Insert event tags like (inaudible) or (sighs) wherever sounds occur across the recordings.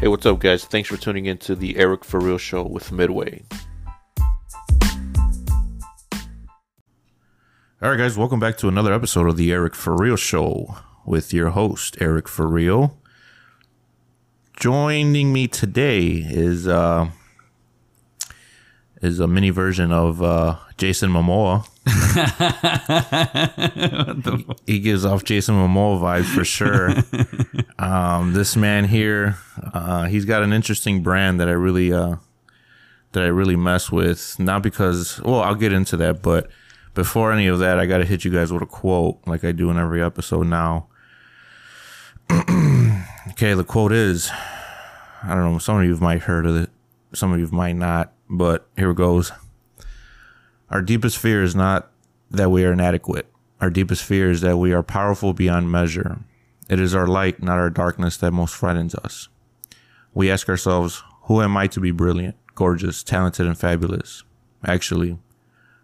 Hey, what's up, guys? Thanks for tuning in to the Eric For Real Show with Midway. All right, guys, welcome back to another episode of the Eric For Real Show with your host, Eric For Real. Joining me today is uh, is a mini version of uh, Jason Momoa. (laughs) he, he gives off Jason Momoa vibes for sure. (laughs) um, this man here, uh, he's got an interesting brand that I really uh, that I really mess with. Not because, well, I'll get into that, but before any of that, I got to hit you guys with a quote, like I do in every episode now. (clears throat) okay, the quote is, I don't know, some of you might have heard of it, some of you might not, but here it goes. Our deepest fear is not that we are inadequate. Our deepest fear is that we are powerful beyond measure. It is our light, not our darkness, that most frightens us. We ask ourselves, who am I to be brilliant, gorgeous, talented, and fabulous? Actually,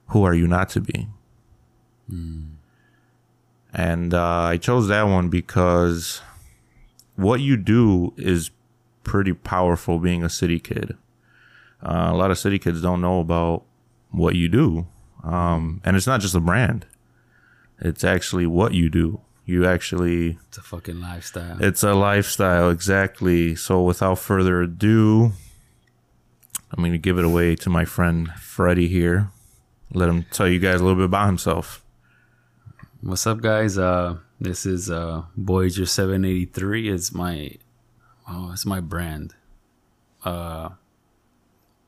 who are you not to be? And uh, I chose that one because what you do is pretty powerful being a city kid. Uh, a lot of city kids don't know about what you do. Um, and it's not just a brand, it's actually what you do. You actually, It's a fucking lifestyle. it's a lifestyle, exactly. So without further ado, I'm going to give it away to my friend Freddie here. Let him tell you guys a little bit about himself. What's up, guys? Uh, this is uh, Voyager 783. It's my, oh, it's my brand. Uh,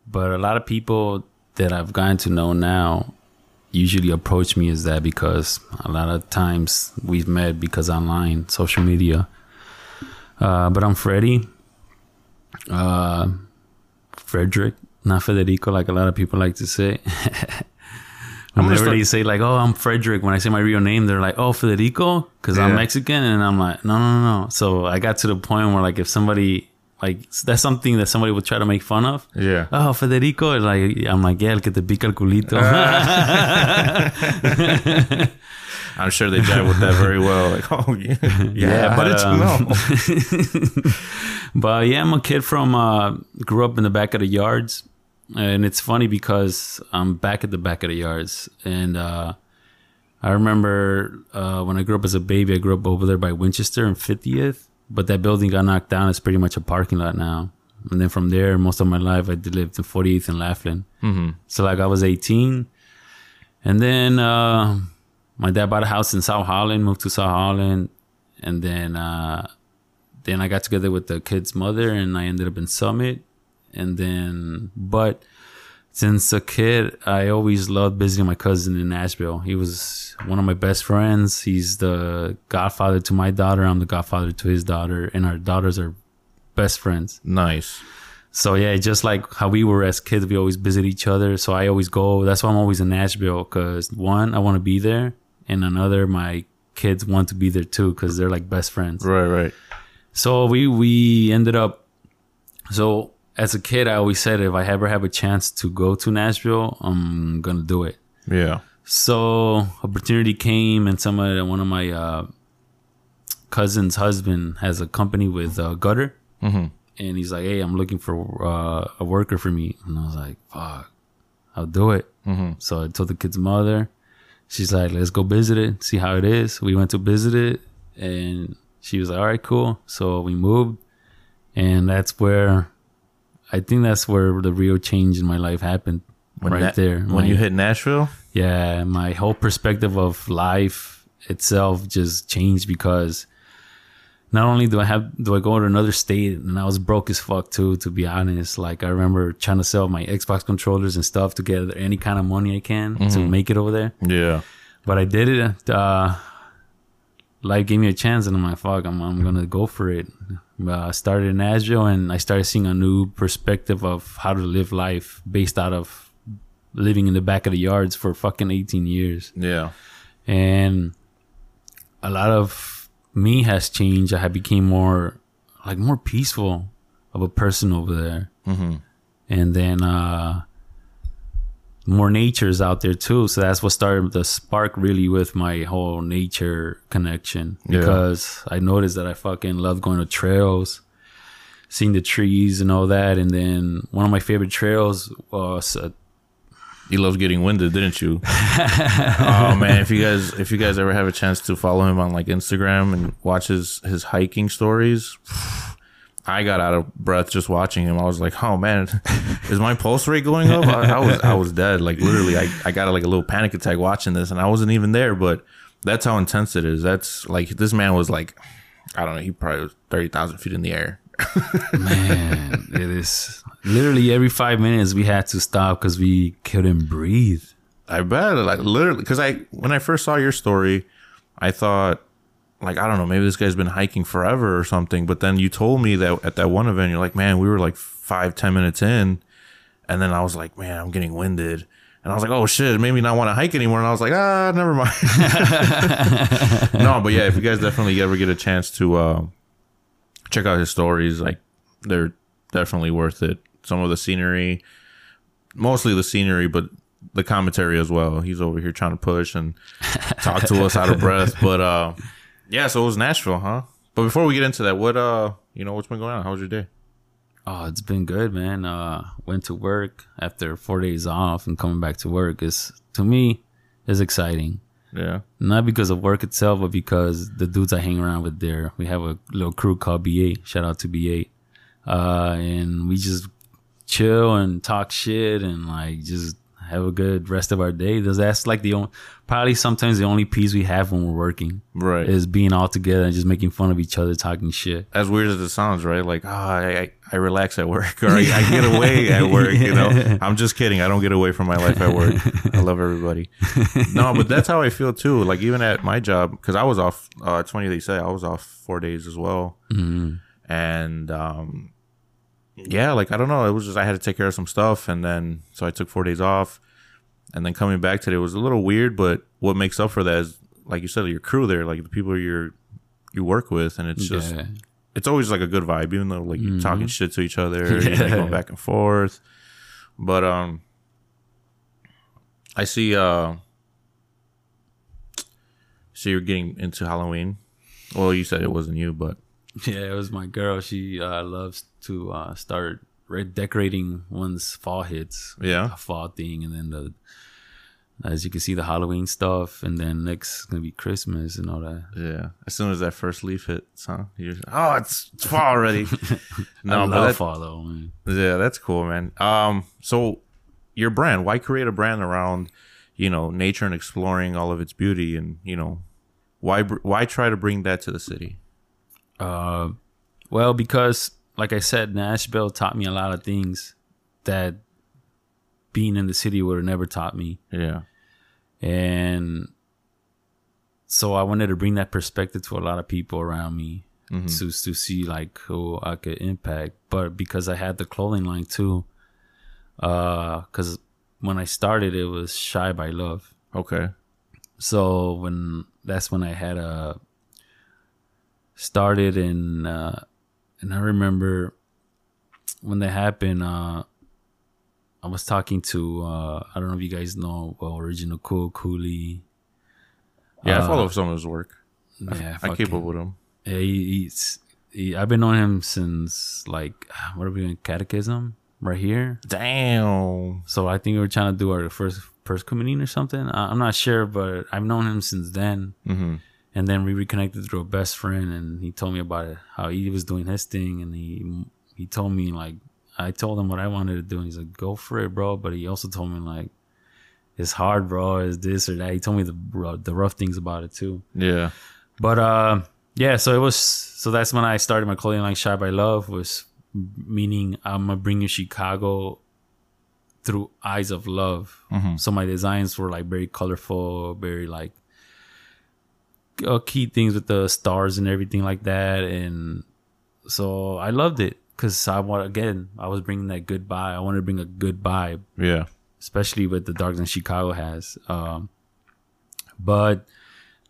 but a lot of people that I've gotten to know now usually approach me as that because a lot of times we've met because online, social media. Uh, but I'm Freddie. Uh, Frederick, not Federico, like a lot of people like to say. Whenever start- they say like, "Oh, I'm Frederick," when I say my real name, they're like, "Oh, Federico," because I'm Mexican, and I'm like, "No, no, no, no." So I got to the point where like, if somebody like that's something that somebody would try to make fun of. Yeah. Oh, Federico, and, like I'm like, yeah, el que te pica el culito. (laughs) I'm sure they jive with that very well. Like, oh yeah, (laughs) yeah. Yeah, but, um. (laughs) But yeah, I'm a kid from uh grew up in the back of the yards. And it's funny because I'm back at the back of the yards. And uh I remember uh when I grew up as a baby, I grew up over there by Winchester and 50th. But that building got knocked down. It's pretty much a parking lot now. And then from there, most of my life, I lived in 48th and Laflin. Mm-hmm. So like I was 18. And then uh my dad bought a house in South Holland, moved to South Holland. And then uh then I got together with the kid's mother and I ended up in Summit. And then, but since a kid, I always loved visiting my cousin in Nashville. He was one of my best friends. He's the godfather to my daughter. I'm the godfather to his daughter. And our daughters are best friends. Nice. So yeah, just like how we were as kids, we always visit each other. So I always go. That's why I'm always in Nashville because one, I want to be there, and another, my kids want to be there too because they're like best friends. Right. Right. So we we ended up. So as a kid, I always said if I ever have a chance to go to Nashville, I'm gonna do it. Yeah. So opportunity came, and some one of my uh, cousin's husband has a company with uh, Gutter, Mhm. and he's like, "Hey, I'm looking for uh, a worker for me," and I was like, "Fuck, I'll do it." Mm-hmm. So I told the kid's mother. She's like, "Let's go visit it, see how it is." We went to visit it, and she was like, "All right, cool." So we moved, and that's where I think that's where the real change in my life happened. right Na- there, When My- you hit Nashville. yeah, my whole perspective of life itself just changed because not only do I have do I go to another state and I was broke as fuck too, to be honest. Like I remember trying to sell my Xbox controllers and stuff to get any kind of money I can to make it over there. Yeah. But I did it. Uh, life gave me a chance, and I'm like, fuck, I'm, I'm gonna go for it. Uh, I started in Nashville, and I started seeing a new perspective of how to live life based out of living in the back of the yards for fucking 18 years. Yeah. And a lot of me has changed. I have became more, like, more peaceful of a person over there. Mm-hmm. And then, uh, more natures out there too. So that's what started the spark really with my whole nature connection Yeah. because I noticed that I fucking love going to trails. seeing the trees and all that. And then one of my favorite trails was uh, You loved getting winded, didn't you? (laughs) oh man, if you guys if you guys ever have a chance to follow him on like Instagram and watch his his hiking stories, I got out of breath just watching him. I was like, oh man, (laughs) is my pulse rate going up? I, I was I was dead. Like literally, I, I got like a little panic attack watching this, and I wasn't even there. But that's how intense it is. That's like this man was like, I don't know, he probably was thirty thousand feet in the air. man, it is literally every five minutes we had to stop because we couldn't breathe. I bet, like literally, because I when I first saw your story, I thought, like I don't know, maybe this guy's been hiking forever or something. But then you told me that at that one event, you're like, man, we were like five, ten minutes in, and then I was like, man, I'm getting winded, and I was like, oh shit, me not want to hike anymore. And I was like, ah, never mind. (laughs) no, but yeah, if you guys definitely ever get a chance to uh, check out his stories, like they're definitely worth it. Some of the scenery, mostly the scenery, but the commentary as well. He's over here trying to push and talk to us out of breath. But uh yeah, so it was Nashville, huh? But before we get into that, what uh you know what's been going on? How was your day? Oh, it's been good, man. Uh, went to work after four days off and coming back to work is to me is exciting. Yeah. Not because of work itself, but because the dudes I hang around with there. We have a little crew called B8. Shout out to B8. Uh, and we just chill and talk shit and like just have a good rest of our day. That's- That's like the only, probably sometimes the only peace we have when we're working Right. is being all together and just making fun of each other, talking shit. as weird as it sounds, right? Like, ah, I, I, relax at work (laughs) or I, I get (laughs) away at work, you know? I'm just kidding. I don't get away from my life at work. I love everybody. (laughs) No, but that's how I feel too. Like, even at my job, because I was off, uh, 20 they say, I was off four days as well. And, um, yeah, like, I don't know. It was just, I had to take care of some stuff. And then, so I took four days off. And then coming back today was a little weird, but what makes up for that is, like you said, your crew there, like the people you're, you work with. And it's just, Yeah. it's always like a good vibe, even though like you're talking shit to each other, (laughs) you're like, going back and forth. But um, I see. uh So you're getting into Halloween. Well, you said it wasn't you, but (laughs) Yeah, it was my girl. She uh, loves to uh, start red decorating once fall hits. Yeah. a fall thing, and then the as you can see the Halloween stuff, and then next is gonna be Christmas and all that. yeah. As soon as that first leaf hits, huh? You're oh, it's, it's fall already. (laughs) I no, but that, fall though, man. Yeah, that's cool, man. Um, so your brand, why create a brand around, you know, nature and exploring all of its beauty, and you know, why why try to bring that to the city? Uh, well, because like I said, Nashville taught me a lot of things that being in the city would have never taught me. Yeah, and so I wanted to bring that perspective to a lot of people around me mm-hmm. to to see like who I could impact. But because I had the clothing line too, uh, because when I started, it was Shy by Love. okay, So when that's when I had a started in uh, and I remember when that happened. Uh, I was talking to uh, I don't know if you guys know well, original cool Cooley. yeah, I Uh, follow some of his work. Yeah, I keep up with him. Yeah, he. He, I've been on him since like what are we doing? Catechism right here. Damn. So I think we were trying to do our first first communion or something. I, I'm not sure, but I've known him since then. Mm-hmm. And then we reconnected through a best friend, and he told me about it, how he was doing his thing, and he he told me like I told him what I wanted to do, and he's like, "Go for it, bro." But he also told me like, "It's hard, bro. It's this or that." He told me the the rough things about it too. Yeah. But uh, yeah, so it was so that's when I started my clothing line Shy by Love was meaning I'm gonna bring you Chicago through eyes of love. So my designs were like very colorful, very like uh, key things with the stars and everything like that, and so I loved it because I want again I was bringing that good vibe. I wanted to bring a good vibe Yeah. especially with the dogs in Chicago has. Um, but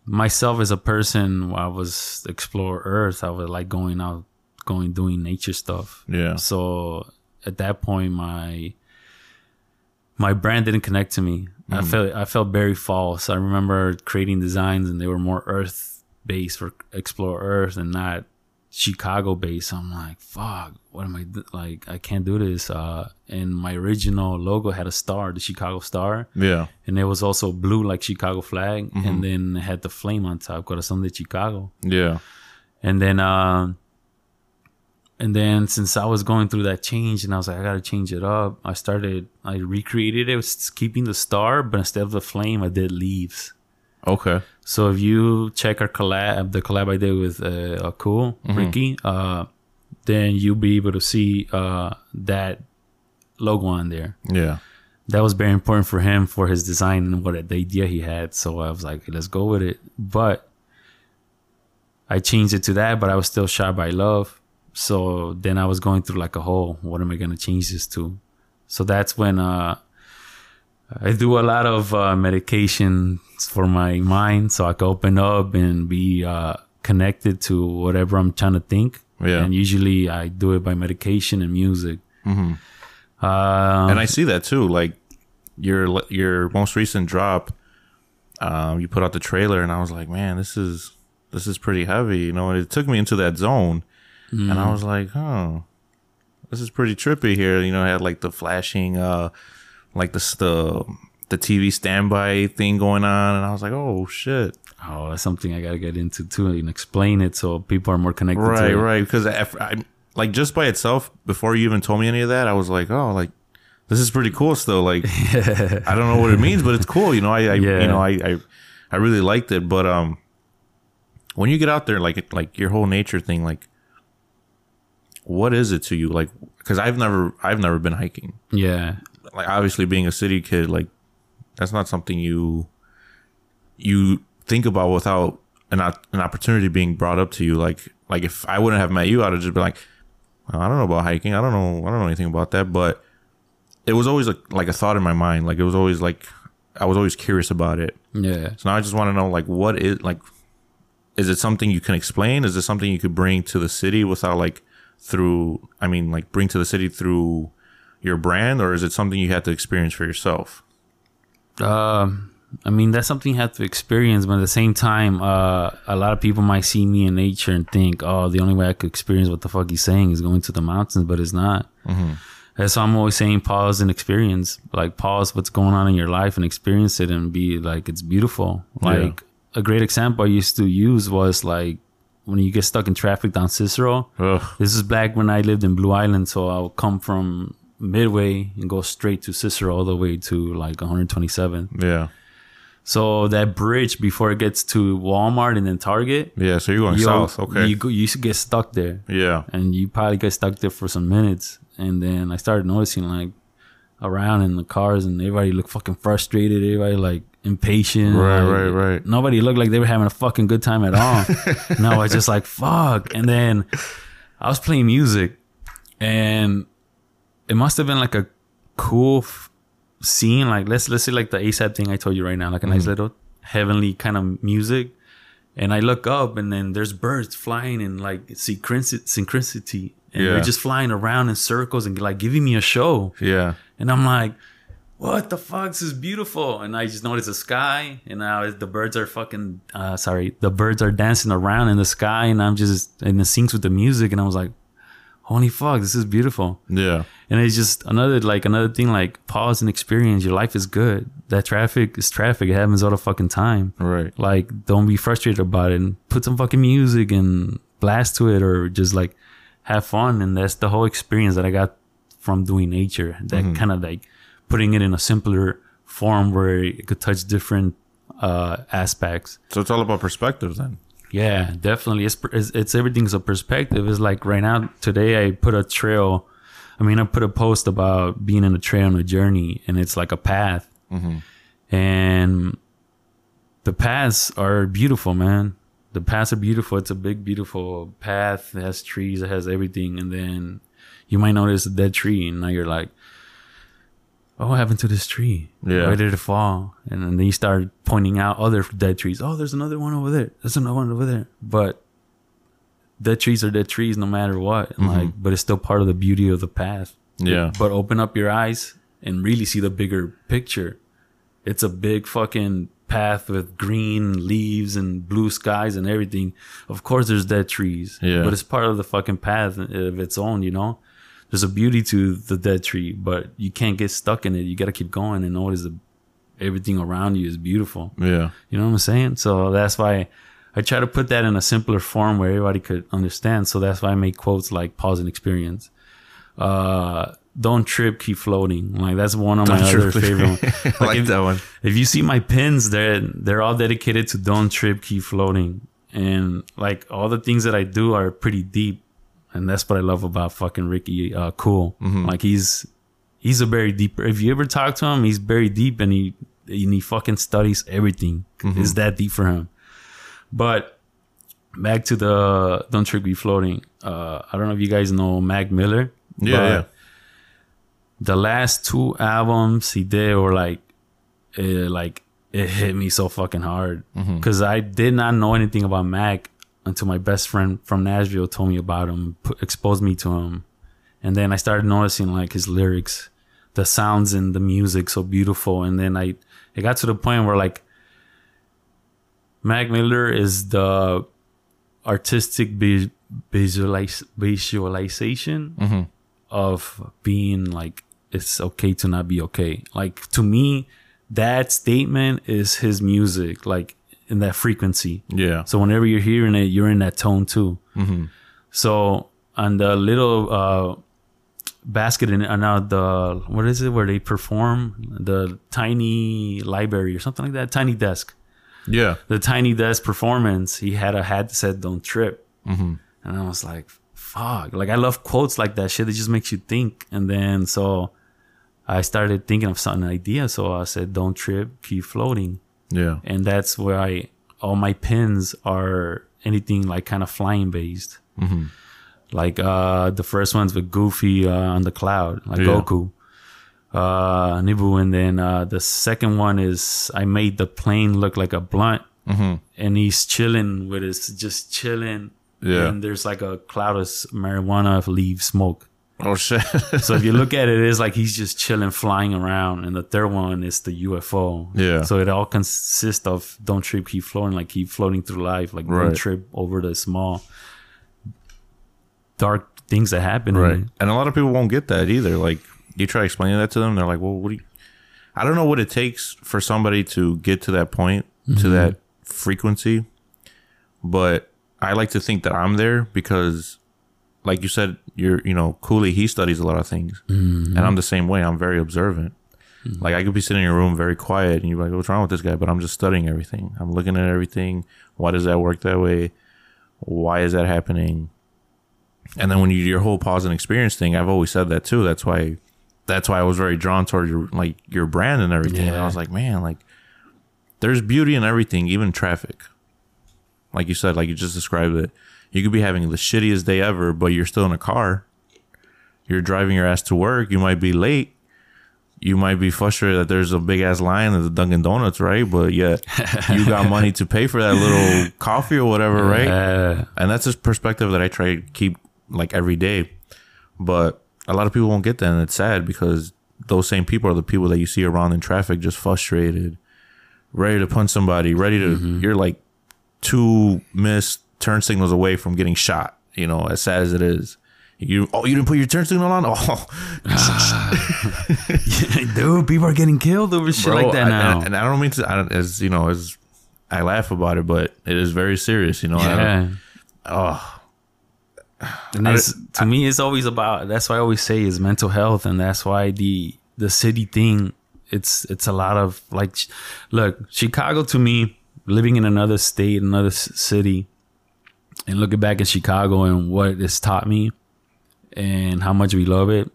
myself as a person, I was explore Earth. I was like going out, going doing nature stuff. Yeah. So at that point, my my brand didn't connect to me. I felt I felt very false. I remember creating designs and they were more Earth based for explore Earth and not Chicago based. I'm like, fuck, what am I do- like? I can't do this. Uh, and my original logo had a star, the Chicago star, Yeah. and it was also blue like Chicago flag, and then it had the flame on top, Corazón de Chicago. Yeah. And then, um, and then since I was going through that change, and I was like, I gotta change it up. I started, I recreated it, was keeping the star, but instead of the flame, I did leaves. Okay. So if you check our collab, the collab I did with uh, Cool Ricky, uh, then you'll be able to see uh, that logo on there. Yeah. That was very important for him for his design and what the idea he had. So I was like, let's go with it. But I changed it to that, but I was still shot by love. So then I was going through like a whole, what am I gonna change this to? So that's when uh, I do a lot of uh, medication for my mind, so I can open up and be uh, connected to whatever I'm trying to think. Yeah. And usually I do it by medication and music. Mm-hmm. Um, and I see that too. Like your your most recent drop, um, you put out the trailer, and I was like, man, this is this is pretty heavy. You know, and it took me into that zone, and I was like, oh, this is pretty trippy here. You know, had like the flashing, uh, like the the the TV standby thing going on, and I was like, oh shit. Oh, that's something I gotta get into too and explain it so people are more connected to Right, it. right. Because I, I, like just by itself, before you even told me any of that, I was like, oh, like this is pretty cool. Still, like (laughs) I don't know what it means, but it's cool. You know, I, I Yeah. you know, I, I, I really liked it. But um, when you get out there, like like your whole nature thing, like what is it to you? Like, because I've never, I've never been hiking. Yeah. Like, obviously, being a city kid, like that's not something you you think about without an an opportunity being brought up to you. Like like if I wouldn't have met you, I'd have just been like, "Oh, I don't know about hiking. I don't know. I don't know anything about that. But it was always a, like a thought in my mind. Like it was always like I was always curious about it. Yeah. So now I just want to know like what is like is it something you can explain? Is it something you could bring to the city without like through I mean like bring to the city through your brand or is it something you had to experience for yourself? Um, I mean, that's something you have to experience, but at the same time, uh, a lot of people might see me in nature and think, oh, the only way I could experience what the fuck he's saying is going to the mountains, but it's not. That's why I'm always saying pause and experience. Like, pause what's going on in your life and experience it and be like, it's beautiful. Like, a great example I used to use was like, when you get stuck in traffic down Cicero, Ugh. this is back when I lived in Blue Island, so I'll come from Midway and go straight to Cicero all the way to like 127. Yeah. So that bridge before it gets to Walmart and then Target, Yeah, so you're going south. Okay. you go, you used to get stuck there, yeah. and you probably get stuck there for some minutes. And then I started noticing like around in the cars, and everybody looked fucking frustrated. Everybody like impatient. Right, like, right, right. Nobody looked like they were having a fucking good time at all. (laughs) no, I was just like fuck. And then I was playing music, and it must have been like a cool f- scene. Like let's let's say like the ASAP thing I told you right now, like a Mm-hmm. nice little heavenly kind of music. And I look up, and then there's birds flying in like synchronicity, synchronicity, and Yeah. they're just flying around in circles and like giving me a show. Yeah. And I'm like, what the fuck? This is beautiful. And I just noticed the sky, and now the birds are fucking, uh, sorry, the birds are dancing around in the sky, and I'm just in the syncs with the music, and I was like, holy fuck, this is beautiful. Yeah. And it's just another like another thing like pause and experience. Your life is good. That traffic is traffic. It happens all the fucking time. Right. Like don't be frustrated about it and put some fucking music and blast to it or just like have fun. And that's the whole experience that I got from doing nature. That kind of like putting it in a simpler form where it could touch different uh aspects. So it's all about perspective then. Yeah, definitely. It's, it's it's everything's a perspective. It's like right now today I put a trail. I mean, I put a post about being in a trail on a journey, and it's like a path, and the paths are beautiful, man. The paths are beautiful. It's a big, beautiful path. It has trees. It has everything, and then you might notice a dead tree, and now you're like, "Oh, what happened to this tree? Yeah. Where did it fall?" And then you start pointing out other dead trees. Oh, there's another one over there. There's another one over there. But dead trees are dead trees, no matter what. And Like, mm-hmm. but it's still part of the beauty of the path. Yeah. But open up your eyes and really see the bigger picture. It's a big fucking path with green leaves and blue skies and everything. Of course, there's dead trees. Yeah. But it's part of the fucking path of its own, you know? There's a beauty to the dead tree, but you can't get stuck in it. You got to keep going and notice that everything around you is beautiful. Yeah. You know what I'm saying? So that's why I try to put that in a simpler form where everybody could understand. So that's why I make quotes like pause and experience. Uh, don't trip, keep floating. Like that's one of my Don't other trip, keep- favorite. ones. (laughs) I like if, that one. if you see my pins, they're they're all dedicated to don't trip, keep floating. And like all the things that I do are pretty deep. And that's what I love about fucking Ricky uh cool. Like he's he's a very deep if you ever talk to him, he's very deep and he and he fucking studies everything. It's that deep for him. But back to the Don't Trip Keep Floating. Uh I don't know if you guys know Mac Miller. Yeah, yeah. The last two albums he did were like it like it hit me so fucking hard because I did not know anything about Mac until my best friend from Nashville told me about him, put, exposed me to him, and then I started noticing like his lyrics, the sounds and the music so beautiful, and then I it got to the point where like Mac Miller is the artistic vi- visualize, visualization mm-hmm. of being like it's okay to not be okay. Like to me, that statement is his music, like in that frequency. Yeah. So whenever you're hearing it, you're in that tone too. So on the little uh, basket in uh, now the what is it where they perform the tiny library or something like that, tiny desk. Yeah. The tiny desk performance, he had a hat that said "Don't trip," and I was like, "Fuck!" Like I love quotes like that shit It just makes you think. And then so I started thinking of something idea. So I said, "Don't trip, keep floating." Yeah. and that's where I all my pins are anything like kind of flying based. Like uh the first one's with Goofy uh, on the cloud, like Yeah. Goku, uh Nibu, and then uh the second one is I made the plane look like a blunt, and he's chilling with his just chilling. Yeah. and there's like a cloud of marijuana leaf smoke. Oh shit. (laughs) So if you look at it, it's like he's just chilling, flying around. And the third one is the UFO. Yeah. So it all consists of don't trip, keep floating, like keep floating through life, like Right. don't trip over the small dark things that happen. right. And a lot of people won't get that either. Like you try explaining that to them, they're like, "Well, what do you?" I don't know what it takes for somebody to get to that point, to mm-hmm. that frequency, but I like to think that I'm there because, like you said, you're you know, Cooley he studies a lot of things, and I'm the same way. I'm very observant. Like I could be sitting in a room very quiet, and you're like, "What's wrong with this guy?" But I'm just studying everything. I'm looking at everything. Why does that work that way? Why is that happening? And then when you do your whole pause and experience thing, I've always said that too. That's why, that's why I was very drawn toward your like your brand and everything. And I was like, man, like there's beauty in everything, even traffic. Like you said, like you just described it. You could be having the shittiest day ever, but you're still in a car. You're driving your ass to work. You might be late. You might be frustrated that there's a big ass line at the Dunkin' Donuts, right? But yet (laughs) you got money to pay for that little coffee or whatever, right? Uh, and that's a perspective that I try to keep like every day. But a lot of people won't get that, and it's sad because those same people are the people that you see around in traffic, just frustrated, ready to punch somebody, ready to. You're like two missed turn signals away from getting shot. You know, as sad as it is. You oh you didn't put your turn signal on (laughs) oh (laughs) dude, people are getting killed over shit like that I- now. and, I don't mean to I don't, as you know as I laugh about it but it is very serious you know I yeah. oh And it's, to me, it's always about. That's why I always say is mental health, and that's why the the city thing. It's it's a lot of like, look, Chicago to me, living in another state, another city, and looking back at Chicago and what it's taught me, and how much we love it.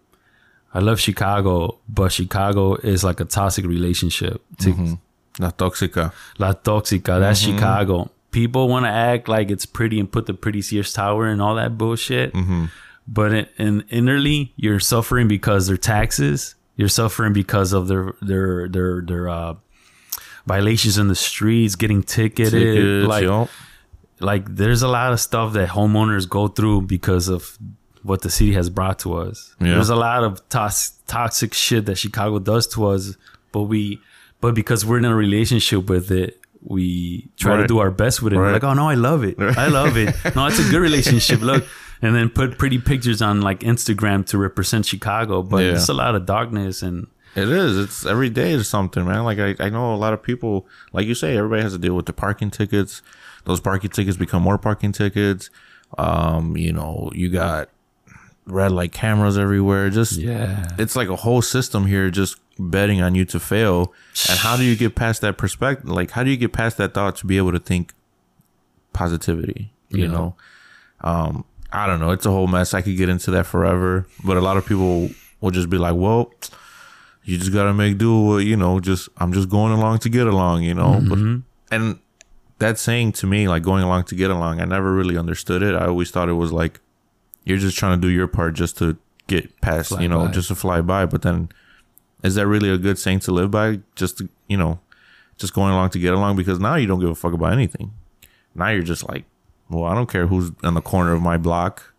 I love Chicago, but Chicago is like a toxic relationship. To, mm-hmm. La Toxica La Toxica, that's mm-hmm. Chicago. People want to act like it's pretty and put the pretty Sears Tower and all that bullshit. Mm-hmm. But in, in innerly, you're suffering because their taxes. You're suffering because of their their their their uh, violations in the streets, getting ticketed. Tickets, like yup. Like there's a lot of stuff that homeowners go through because of what the city has brought to us. Yeah. There's a lot of tos- toxic shit that Chicago does to us, but we but because we're in a relationship with it, we try to do our best with it. We're Right. like, oh no, I love it. I love it. (laughs) No, it's a good relationship. Look, and then put pretty pictures on like Instagram to represent Chicago, but Yeah. it's a lot of darkness and It is. It's every day is something, man. Like I, I know a lot of people, like you say, everybody has to deal with the parking tickets. Those parking tickets become more parking tickets. Um, you know, you got red light cameras everywhere. Just yeah, it's like a whole system here just betting on you to fail. And how do you get past that perspective? Like, how do you get past that thought to be able to think positivity? You Yeah. know, um, I don't know. It's a whole mess. I could get into that forever, but a lot of people will just be like, well, you just got to make do with, you know, just, I'm just going along to get along, you know, but, and that saying to me, like going along to get along, I never really understood it. I always thought it was like, you're just trying to do your part just to get past, Fly you know, by. just to fly by. But then, is that really a good saying to live by? Just to, you know, just going along to get along because now you don't give a fuck about anything. Now you're just like, well, I don't care who's in the corner of my block,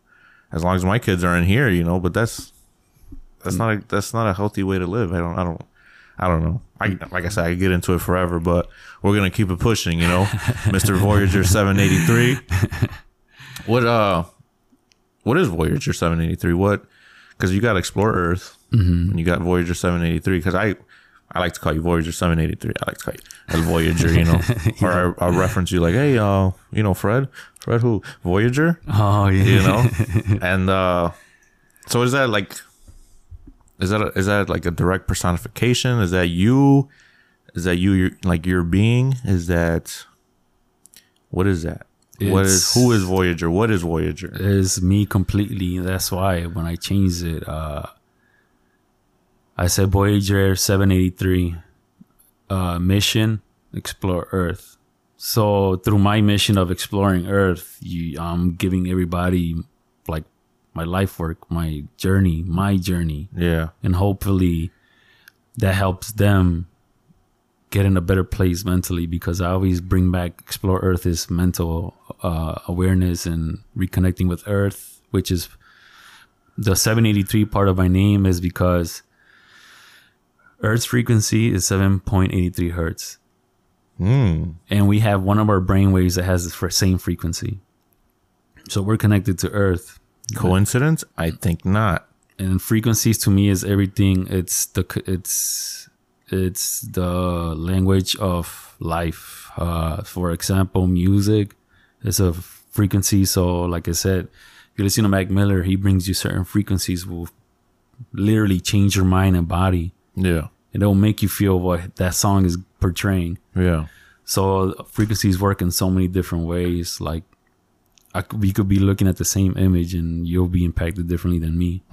as long as my kids are in here, you know. But that's that's not a, that's not a healthy way to live. I don't I don't I don't know. I like I said, I could get into it forever, but we're gonna keep it pushing, you know. (laughs) Mister Voyager seven eighty three. (laughs) What uh, what is Voyager seven eighty three? What? Because you got to Explore Earth, and you got Voyager seven eighty three. Because I. I like to call you Voyager 783. I like to call you Voyager, you know. (laughs) Or I, reference you like, hey, uh, you know, Fred? Fred who? Voyager? oh yeah, you know and uh so is that like is that a, is that like a direct personification? Is that you? Is that you your, like your being? Is that what is that? What is who is voyager? What is voyager? Is me completely. That's why when I changed it, uh, I said Voyager 783 uh, mission explore Earth. So through my mission of exploring Earth, you, I'm giving everybody my life work, my journey, my journey, yeah. And hopefully that helps them get in a better place mentally because I always bring back explore earth is mental uh, awareness and reconnecting with earth which is the 783 part of my name is because earth's frequency is 7.83 hertz. Mm. and we have one of our brain waves that has the same frequency. So we're connected to earth coincidence? I think not. And frequencies to me is everything. It's the it's it's the language of life. Uh for example music is a frequency. So like i said if you listen to mac miller he brings you certain frequencies will literally change your mind and body. Yeah. And it'll make you feel what that song is portraying. Yeah. So frequencies work in so many different ways. Like could, we could be looking at the same image and you'll be impacted differently than me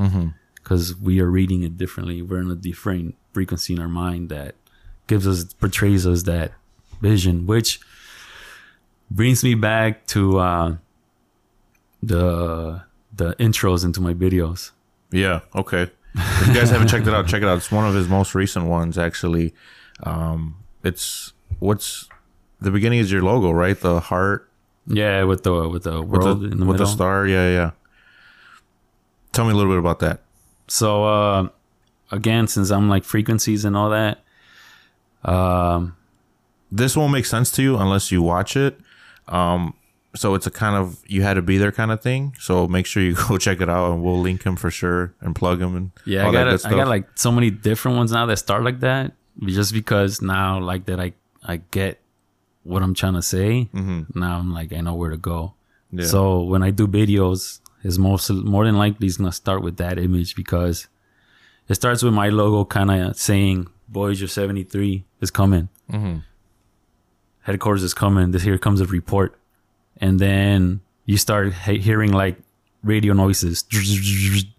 because we are reading it differently. We're in a different frequency in our mind that gives us portrays us that vision, which brings me back to uh, the the intros into my videos. Yeah. Okay. If you guys haven't checked it out, check it out. It's one of his most recent ones, actually. Um, it's what's the beginning is your logo, right? The heart Yeah, with the with the with world the, in the with the star. Yeah, yeah. Tell me a little bit about that. So uh, again, since I'm like frequencies and all that, um, This won't make sense to you unless you watch it. Um, so it's a kind of you had to be there kind of thing. So make sure you (laughs) go check it out, and we'll link him for sure and plug him and yeah, I got I got like so many different ones now that start like that, just because now like that I I get what I'm trying to say. Mm-hmm. Now I'm like I know where to go. Yeah. So when I do videos, it's most more than likely it's gonna start with that image because it starts with my logo kind of saying Voyager 73 is coming. Mm-hmm. Headquarters is coming. This here comes a report, and then you start he- hearing like radio noises,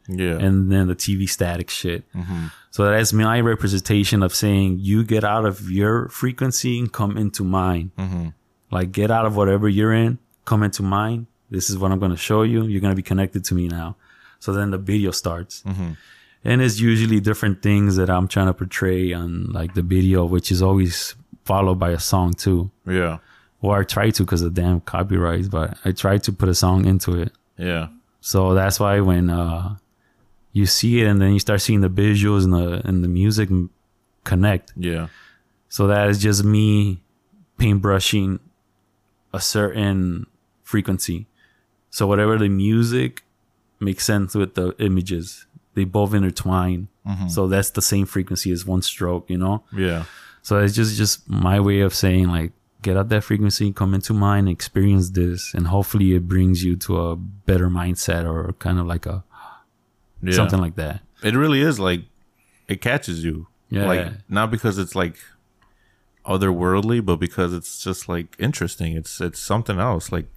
yeah, and then the TV static shit. Mm-hmm. So that's my representation of saying you get out of your frequency and come into mine. Mm-hmm. Like get out of whatever you're in, come into mine. This is what I'm going to show you. You're going to be connected to me now. So then the video starts. Mm-hmm. And it's usually different things that I'm trying to portray on like the video, which is always followed by a song too. yeah, Or I try to because of damn copyrights, but I try to put a song into it. yeah, So that's why when uh, you see it and then you start seeing the visuals and the and the music connect. yeah. So that is just me paintbrushing a certain frequency. So whatever the music makes sense with the images. They both intertwine. So that's the same frequency as one stroke, you know? Yeah. So it's just just my way of saying like get out that frequency, come into mine, experience this, and hopefully it brings you to a better mindset or kind of like a Yeah. something like that. It really is like it catches you. Yeah. Like not because it's like otherworldly, but because it's just like interesting. It's it's something else. Like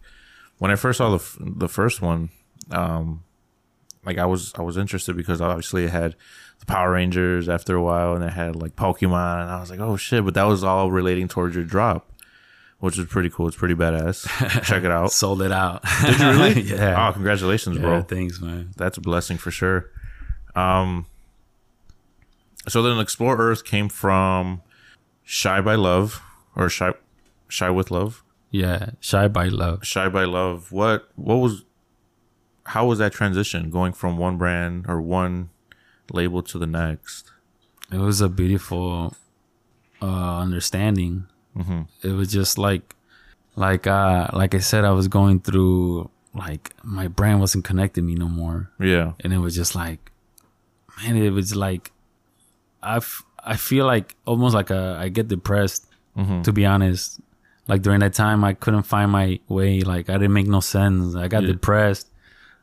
when I first saw the f- the first one, um, like I was I was interested because obviously it had the Power Rangers after a while, and it had like Pokemon, and I was like, oh shit! But that was all relating towards your drop, which is pretty cool. It's pretty badass. (laughs) Check it out. Sold it out. Did you really? (laughs) yeah. Oh, congratulations, yeah, bro thanks, man. that's a blessing for sure. Um, so then Explore Earth came from Shy by Love or Shy Shy with Love. Yeah, shy by love. Shy by Love. What what was how was that transition going from one brand or one label to the next? It was a beautiful uh, understanding. Mm-hmm. It was just like, like, uh, like I said, I was going through like my brain wasn't connecting me no more, Yeah. and it was just like, man, it was like, I f- I feel like almost like a, I get depressed Mm-hmm. to be honest. Like during that time, I couldn't find my way. Like I didn't make no sense. I got Yeah. depressed.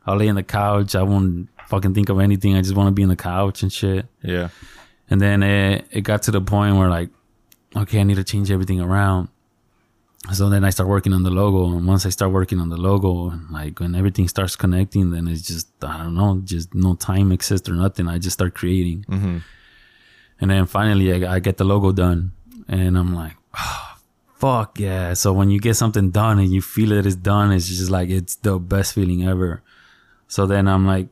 I lay in the couch. I won't fucking think of anything. I just want to be in the couch and shit. Yeah. And then it, it got to the point where like, okay, I need to change everything around. So then I start working on the logo, and once I start working on the logo, and like when everything starts connecting, then it's just I don't know, just no time exists or nothing. I just start creating, Mm-hmm. and then finally I, I get the logo done, and I'm like, oh, fuck yeah! So when you get something done and you feel that it is done, it's just like it's the best feeling ever. So then I'm like,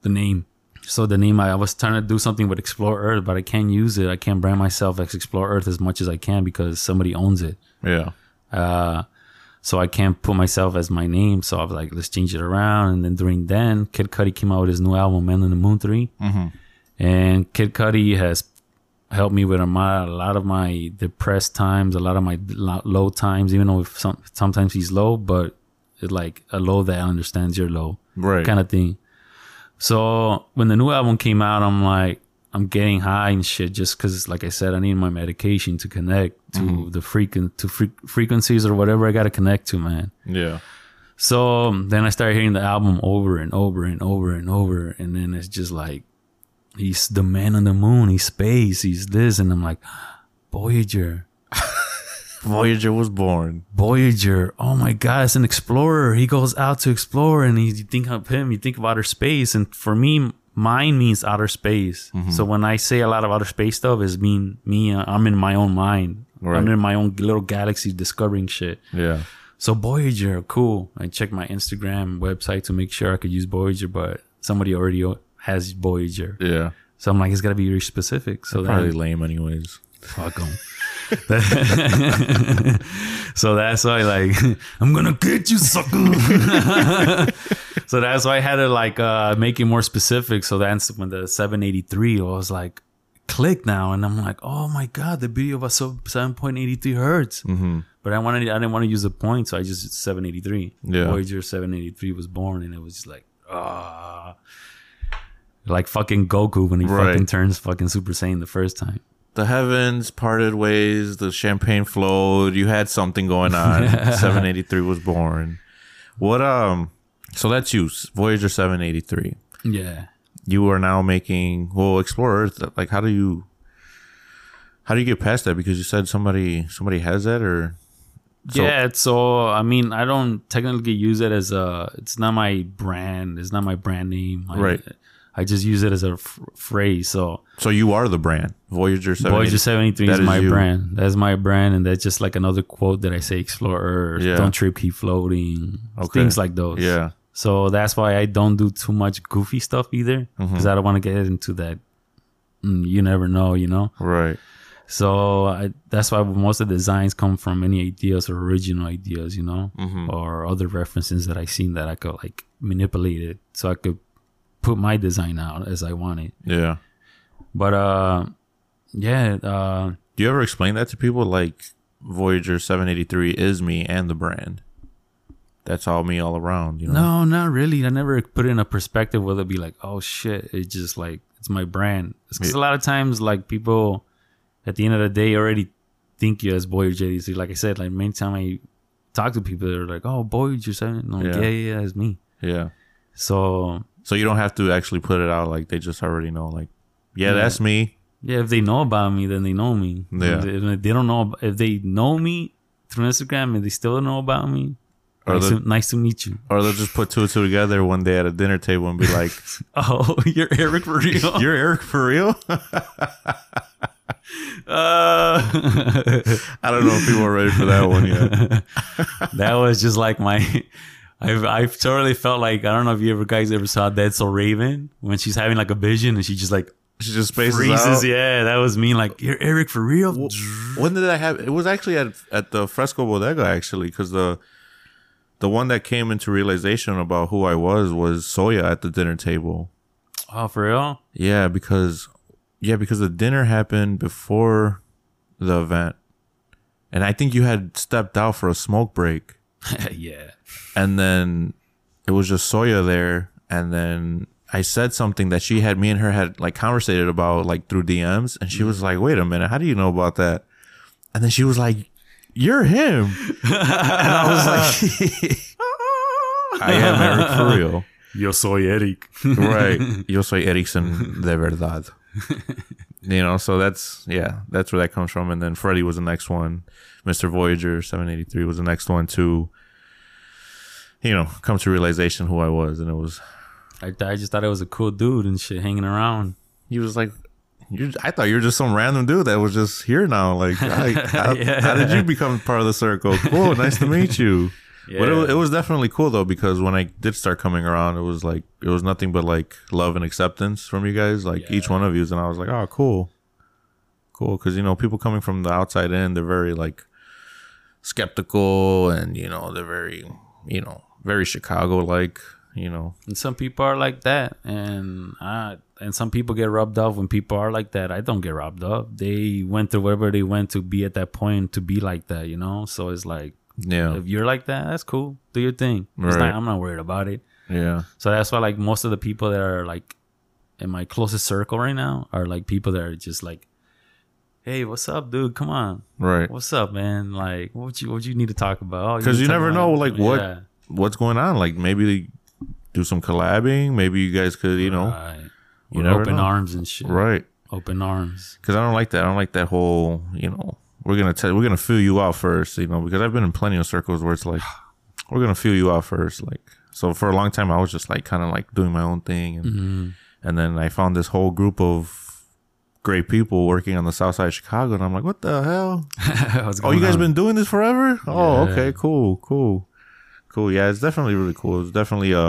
the name. So the name I, I was trying to do something with Explore Earth, but I can't use it. I can't brand myself as Explore Earth as much as I can because somebody owns it. Yeah. Uh, so I can't put myself as my name. So I was like, let's change it around. And then during then, Kid Cudi came out with his new album, Man in the Moon 3. Mhm. And Kid Cudi has helped me with a, my, a lot of my depressed times, a lot of my low times, even though if some, sometimes he's low, but it's like a low that understands your low Right. kind of thing. So when the new album came out, I'm like, I'm getting high and shit just because, like I said, I need my medication to connect to mm-hmm. the frequent to fre- frequencies or whatever I got to connect to, man. yeah. So then I started hearing the album over and over and over and over, and then it's just like, he's the man on the moon, he's space, he's this, and I'm like, Voyager. (laughs) Voyager was born. Voyager. Oh my God, it's an explorer. He goes out to explore, and he, you think of him, you think of outer space. And for me, mine means outer space. So when I say a lot of outer space stuff, is mean me. uh, I'm in my own mind. Right. I'm in my own little galaxy discovering shit. Yeah. So Voyager, cool. I checked my Instagram website to make sure I could use Voyager, but somebody already has Voyager. Yeah. So I'm like, it's got to be very specific. So Probably then, lame anyways. fuck them. (laughs) so that's why, like, (laughs) I'm gonna get you, sucker. (laughs) so that's why I had to like uh make it more specific. So that's when the 783 I was like, click now, and I'm like, oh my god, the video was so 7.83 hertz. Mm-hmm. But I wanted, I didn't want to use a point, so I just 783. Yeah. Voyager 783 was born, and it was just like, ah, like fucking Goku when he Right. fucking turns fucking Super Saiyan the first time. The heavens parted ways, the champagne flowed, you had something going on. (laughs) 783 was born. What um so that's you, Voyager 783. Yeah. You are now making well explore Earth. Like how do you how do you get past that? Because you said somebody somebody has that or So- yeah, so I mean, I don't technically use it as a. It's not my brand. It's not my brand name. I, Right. I just use it as a f- phrase. So so you are the brand. Voyager 783. Voyager seventy three is is my you. brand. That's my brand, and that's just like another quote that I say: "Explore Earth, Yeah. don't trip, keep floating." Okay. Things like those. Yeah. So that's why I don't do too much goofy stuff either, Mm-hmm. because I don't want to get into that. mm, you never know, you know. Right. So I, that's why most of the designs come from any ideas or original ideas, you know, Mm-hmm. or other references that I seen that I could like manipulate it so I could put my design out as I want it. Yeah. But uh, yeah, uh, Do you ever explain that to people? Like Voyager 783 is me and the brand. That's all me all around. You know. No, not really. I never put it in a perspective where they'll be like, oh shit, it's just like it's my brand. Because a lot of times, like people at the end of the day already think you as Voyager. So like I said, like many time I talk to people, they're like, oh Voyager seven. I'm like, Yeah. yeah, yeah, yeah, it's me. Yeah. So So you don't have to actually put it out. Like they just already know. Like, yeah, Yeah. that's me. yeah, if they know about me, then they know me. Yeah. If they, don't know, if they know me through Instagram and they still don't know about me, Or nice, to, nice to meet you. Or they'll just put two and two together one day at a dinner table and be like, (laughs) Oh, you're Eric for real. (laughs) "You're Eric for real?" (laughs) Uh, I don't know if people are ready for that one yet. that was just like my. I've I've totally felt like I don't know if you ever guys ever saw That's So Raven when she's having like a vision and she just like She just spaces freezes. out. Yeah, that was me. Like you're Eric for real. When did that happen? It was actually at at the Fresco Bodega actually, because the the one that came into realization about who I was was Soya at the dinner table. Oh, for real? Yeah, because yeah, because the dinner happened before the event, and I think you had stepped out for a smoke break, (laughs) yeah. And then it was just Soya there, and then I said something that she had me and her had like conversated about like through DMs, and she was mm-hmm. like, "Wait a minute, how do you know about that?" And then she was like, "You're him," and I was like, (laughs) "I am Eric for real." Yo soy Eric. (laughs) right. Yo soy Erickson de verdad. (laughs) you know, so that's yeah, that's where that comes from. And then Freddie was the next one. Mr. Voyager seven eighty three was the next one to you know, come to realization who I was. And it was I, I just thought it was a cool dude and shit hanging around. he was like you I thought you were just some random dude that was just here now. Like, I, (laughs) how, Yeah. how did you become part of the circle? Cool, nice to meet you. (laughs) But it, it was definitely cool though because when I did start coming around, it was like it was nothing but like love and acceptance from you guys, like each one of you, and I was like, oh, cool, cool, because you know people coming from the outside in, they're very like skeptical, and you know they're very, you know, very Chicago like, you know, And some people are like that, and uh, and some people get rubbed off when people are like that. I don't get rubbed off. They went through whatever they went to be at that point to be like that, you know. So it's like yeah, if you're like that, that's cool. Do your thing. Right. not, I'm not worried about it. yeah, So that's why like most of the people that are like in my closest circle right now are like people that are just like, hey, what's up, dude? Come on, right. what's up, man? Like, what you what you need to talk about? Because need you to talk never know, like, what- Yeah. What's going on? Like maybe do some collabing. Maybe you guys could, you know, Right. you know, open know. arms and shit. right. Open arms. because I don't like that. I don't like that whole, you know, we're gonna tell, we're gonna feel you out first, you know, because I've been in plenty of circles where it's like, (sighs) we're gonna feel you out first, like. So for a long time, I was just like kind of like doing my own thing, and Mm-hmm. and then I found this whole group of great people working on the south side of Chicago, and I'm like, what the hell? (laughs) Oh, you guys on? been doing this forever? Oh, okay, cool, cool, cool. Yeah, it's definitely really cool. It's definitely a,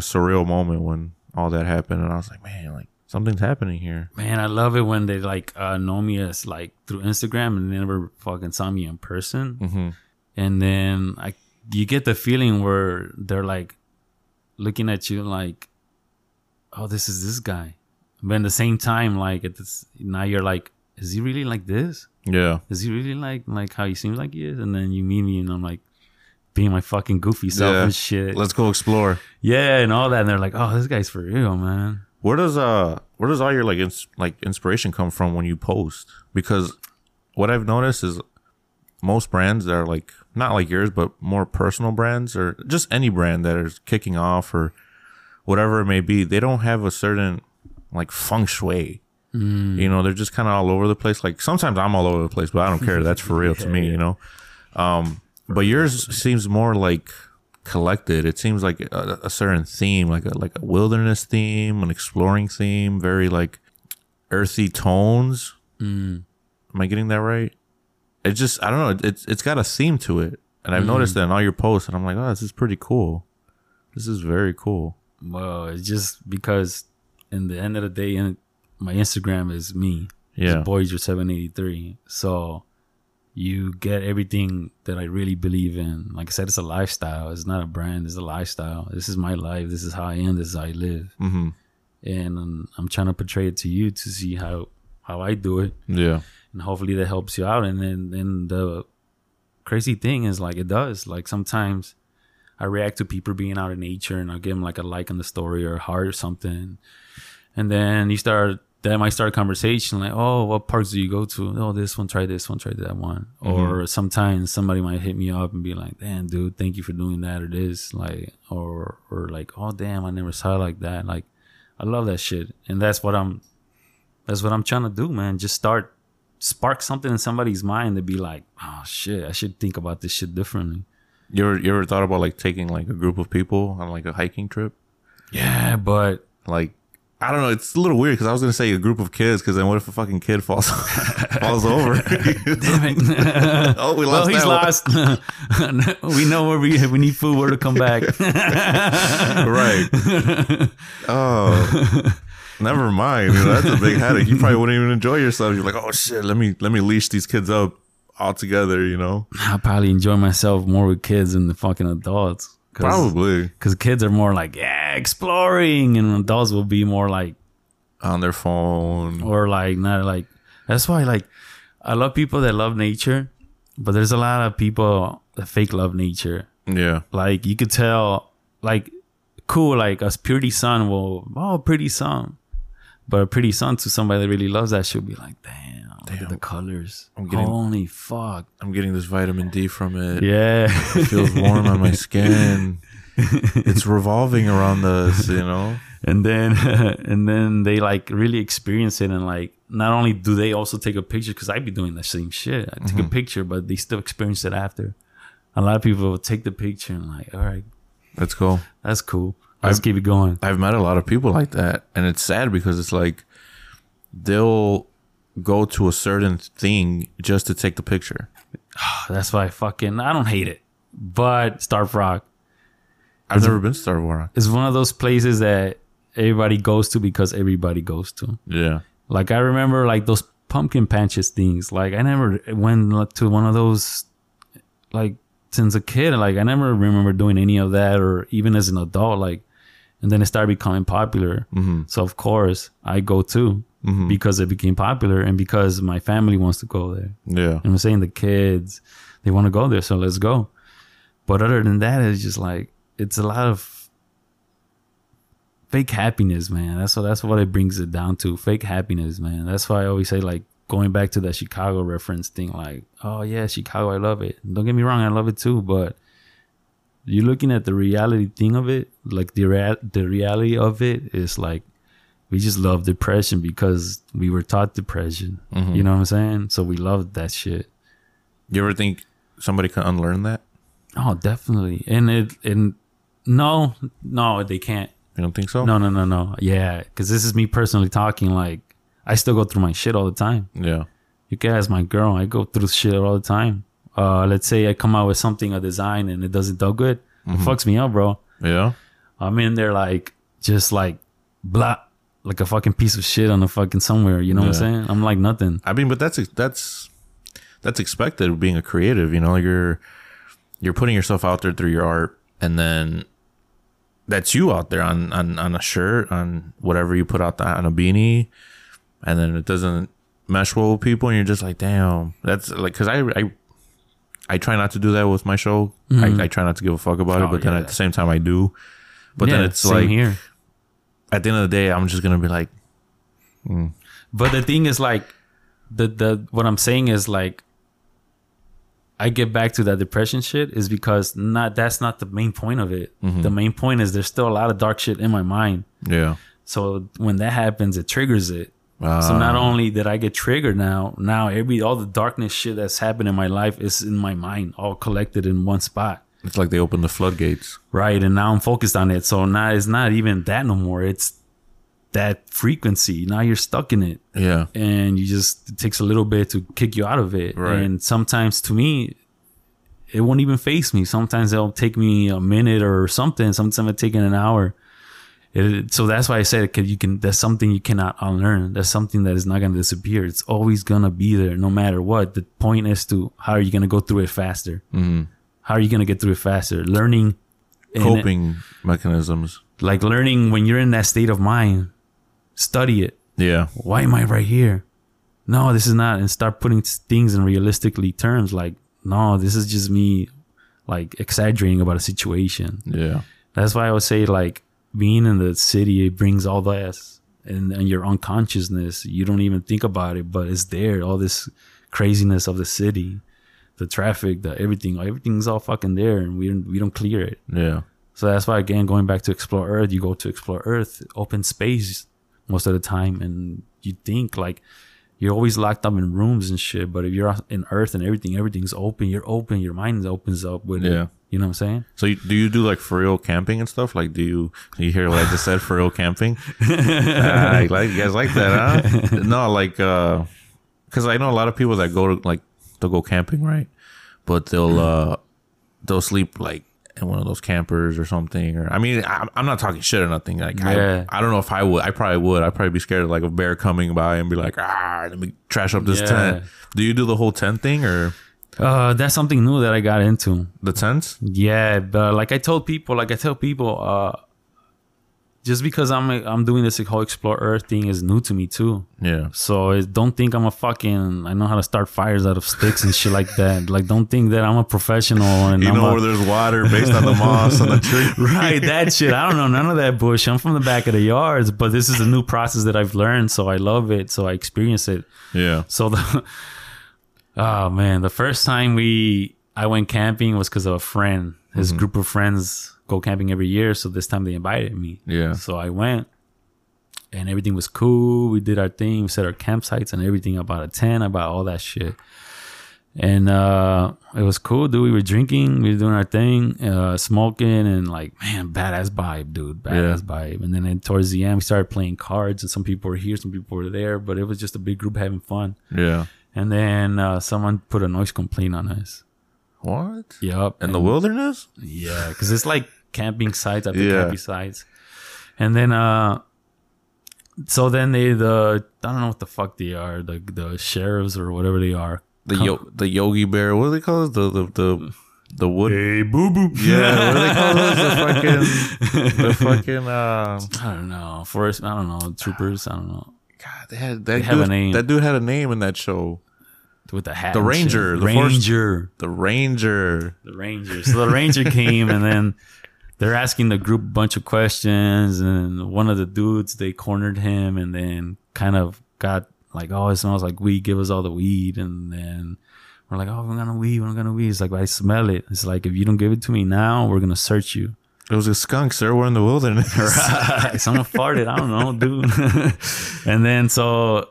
a surreal moment when all that happened, and I was like, man, like something's happening here. Man, I love it when they like uh, know me as like through Instagram and they never fucking saw me in person. hmm And then I, you get the feeling where they're like looking at you like, oh, this is this guy. But at the same time, like at this, now you're like, is he really like this? Yeah. Is he really like like how he seems like he is? And then you meet me and I'm like being my fucking goofy self Yeah. and shit. Let's go explore. yeah, and all that. And they're like, oh, this guy's for real, man. Where does uh where does all your like ins- like inspiration come from when you post? Because what I've noticed is most brands that are like not like yours, but more personal brands or just any brand that is kicking off or whatever it may be, they don't have a certain like feng shui. You know, they're just kind of all over the place. Like sometimes I'm all over the place, but I don't care. That's for real to me, (laughs) you know. Um, but yours seems more like collected. It seems like a, a certain theme, like a like a wilderness theme, an exploring theme, very like earthy tones. Mm. Am I getting that right? It just I don't know. It's it's got a theme to it, and I've noticed mm. that in all your posts, and I'm like, oh, this is pretty cool. This is very cool. Well, it's just because in the end of the day, in my Instagram is me. Yeah. Voyager seven eighty three. So you get everything that I really believe in. Like I said, it's a lifestyle. It's not a brand. It's a lifestyle. This is my life. This is how I am. This is how I live. Mm-hmm. And um, I'm trying to portray it to you to see how how I do it. Yeah. and hopefully that helps you out. And then then the crazy thing is like it does. Like sometimes I react to people being out in nature, and I'll give them like a like on the story or a heart or something, and then you start. That might start a conversation like, "Oh, what parks do you go to? Oh, this one, try this one, try that one." Mm-hmm. Or sometimes somebody might hit me up and be like, "Damn, dude, thank you for doing that or this," like, or or like, "Oh, damn, I never saw it like that." Like, I love that shit, and that's what I'm. That's what I'm trying to do, man. Just start spark something in somebody's mind to be like, "Oh shit, I should think about this shit differently." You ever you ever thought about like taking like a group of people on like a hiking trip? Yeah, but Like I don't know. It's a little weird because I was gonna say a group of kids because then what if a fucking kid falls (laughs) falls over? damn it. (laughs) oh, we well, lost. he's that one. lost. (laughs) we know where we we need food where to come back. right. Oh, never mind. You know, that's a big headache. You probably wouldn't even enjoy yourself. You're like, oh shit, let me let me leash these kids up all together. You know, I probably enjoy myself more with kids than the fucking adults. Cause, probably because kids are more like yeah exploring, and adults will be more like on their phone. or like not like. That's why like I love people that love nature, but there's a lot of people that fake love nature. Yeah, Like you could tell, like cool, like a pretty sun will oh pretty sun, but a pretty sun to somebody that really loves that should be like damn, look at the colors. I'm getting- Holy fuck, I'm getting this vitamin D from it. yeah. It feels warm on my skin. (laughs) It's revolving around us. You know. and then (laughs) and then they like really experience it and like not only do they also take a picture because I'd be doing the same shit. I take a mm-hmm. picture, but they still experience it after. A lot of people will take the picture and like, all right, That's cool. that's cool. Let's keep it going. I've met a lot of people like that, and it's sad because it's like they'll go to a certain thing just to take the picture. That's why I fucking I don't hate it. But Starved Rock I've never been to Star Wars. is one of those places that everybody goes to because everybody goes to. Yeah, Like I remember like those pumpkin patches things. Like I never went to one of those like since a kid. Like I never remember doing any of that or even as an adult. Like and then it started becoming popular. Mm-hmm. So of course I go too Mm-hmm. because it became popular and because my family wants to go there. yeah. And I'm saying the kids, they want to go there, so let's go. But other than that, it's just like it's a lot of fake happiness, man. That's what that's what it brings it down to. Fake happiness, man. That's why I always say like going back to that Chicago reference thing, like, oh yeah, Chicago, I love it. Don't get me wrong, I love it too, but you're looking at the reality thing of it, like the rea- the reality of it is like we just love depression because we were taught depression. You know what I'm saying? So we love that shit. You ever think somebody can unlearn that? Oh, definitely. And it and no, no, they can't. You don't think so? No, no, no, no. Yeah, because this is me personally talking. Like I still go through my shit all the time. Yeah. You can ask my girl. I go through shit all the time. Uh, let's say I come out with something, a design, and it doesn't do good. It fucks me up, bro. Yeah. I'm in there like just like blah, like a fucking piece of shit on a fucking somewhere. You know what I'm saying? I'm like nothing. I mean, but that's that's that's expected being a creative. You know, you're you're putting yourself out there through your art, and then that's you out there on on on a shirt, on whatever you put out the, on a beanie, and then it doesn't mesh well with people, and you're just like, damn, that's like because I I. I try not to do that with my show. I, mm-hmm. I try not to give a fuck about it, Oh, but then yeah. at the same time I do. But then it's like here. At the end of the day, I'm just gonna be like, mm. But the thing is like the the what I'm saying is like I get back to that depression shit is because not that's not the main point of it. Mm-hmm. The main point is there's still a lot of dark shit in my mind. yeah, So when that happens, it triggers it. so ah. not only did I get triggered now, now every all the darkness shit that's happened in my life is in my mind, all collected in one spot. It's like they open the floodgates. Right. And now I'm focused on it. So now it's not even that no more. It's that frequency. Now you're stuck in it Yeah, and you just it takes a little bit to kick you out of it. Right. And sometimes to me, it won't even face me. Sometimes it'll take me a minute or something. Sometimes it taking an hour. It, so that's why I said you can. That's something you cannot unlearn. That's something that is not gonna disappear. It's always gonna be there, no matter what. The point is to how are you gonna go through it faster? Mm-hmm. How are you gonna get through it faster? Learning, coping mechanisms. like learning when you're in that state of mind. Study it Yeah, why am I right here? no, this is not, and start putting things in realistically terms. Like, no, this is just me, like exaggerating about a situation. Yeah. That's why I would say like being in the city it brings all this and, and your unconsciousness. You don't even think about it, but it's there. All this craziness of the city, the traffic, the everything, everything's all fucking there, and we don't we don't clear it. Yeah. So that's why again going back to explore Earth, you go to explore Earth, open space most of the time, and you think like you're always locked up in rooms and shit. But if you're in Earth and everything, everything's open. You're open. Your mind opens up with Yeah. it. You know what I'm saying? So you, do you do like for real camping and stuff? Like, do you you hear what I just said for real camping? (laughs) Ah, like you guys like that, huh? No, like uh, because I know a lot of people that go to like they'll go camping, right? But they'll uh they'll sleep like in one of those campers or something. Or I mean, I'm, I'm not talking shit or nothing. Like Yeah. I, I don't know if I would. I probably would. I'd probably be scared of like a bear coming by and be like, ah, let me trash up this Yeah. tent. Do you do the whole tent thing or Uh, that's something new that I got into. the tents? Yeah, but like I told people, like I tell people, uh, just because I'm I'm doing this whole explore Earth thing is new to me too. Yeah. So don't think I'm a fucking I know how to start fires out of sticks and shit like that. Like don't think that I'm a professional and You I'm know a, where there's water based on the moss on the (laughs) tree. right that shit. I don't know none of that bush. I'm from the back of the yards, but this is a new process that I've learned, so I love it. So I experience it. Yeah. So the (laughs) oh man, the first time we I went camping was because of a friend. His mm-hmm. group of friends go camping every year, so this time they invited me. Yeah. So I went, and everything was cool. We did our thing, we set our campsites and everything. About a tent, about all that shit. And uh it was cool, dude. We were drinking, we were doing our thing, uh, smoking, and like, man, badass vibe, dude, badass vibe. And then, then towards the end, we started playing cards, and some people were here, some people were there, but it was just a big group having fun. Yeah. And then uh, someone put a noise complaint on us. What? Yep. In the wilderness? Yeah, because it's like camping sites after Yeah. camping sites. And then, uh, so then they, the, I don't know what the fuck they are, the the sheriffs or whatever they are. The yo- the Yogi Bear. What do they call it? The the the, the wood. Hey, boo boo. Yeah. What do they call those? The (laughs) fucking the fucking. Uh, I don't know. Forest, I don't know. Troopers, I don't know. God, they had that have dude, a name. That dude had a name in that show. With the hat. The and ranger, shit. the forest- ranger. The Ranger. the ranger. So the ranger came and then they're asking the group a bunch of questions and one of the dudes they cornered him and then kind of got like, oh, it smells like weed. Give us all the weed. And then we're like, oh, we're gonna weed. We're gonna weed. It's like, I smell it. It's like, if you don't give it to me now, we're gonna search you. It was a skunk, sir. We're in the wilderness. (laughs) Someone farted. I don't know, dude. (laughs) and then so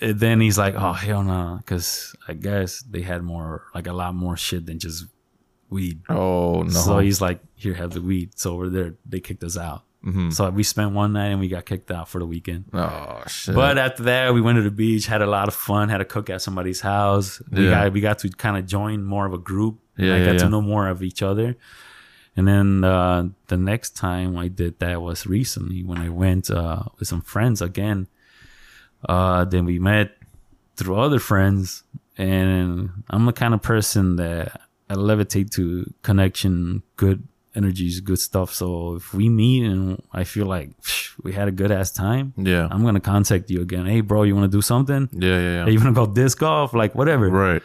and then he's like, oh hell no, because I guess they had more, like a lot more shit than just weed. Oh no. So he's like, here, have the weed. So we're there. They kicked us out. Mhm. So we spent one night and we got kicked out for the weekend. oh shit. But after that, we went to the beach, had a lot of fun, had a cook at somebody's house. We Yeah. got we got to kind of join more of a group. Yeah, I yeah, got yeah. to know more of each other. And then uh, the next time I did that was recently when I went uh, with some friends again. Uh, then we met through other friends, and I'm the kind of person that I levitate to connection, good energies, good stuff. So if we meet and I feel like "Psh, we had a good ass time, yeah. I'm gonna contact you again. Hey, bro, you want to do something? yeah, yeah, Hey, yeah. you want to go disc golf? Like whatever. Right.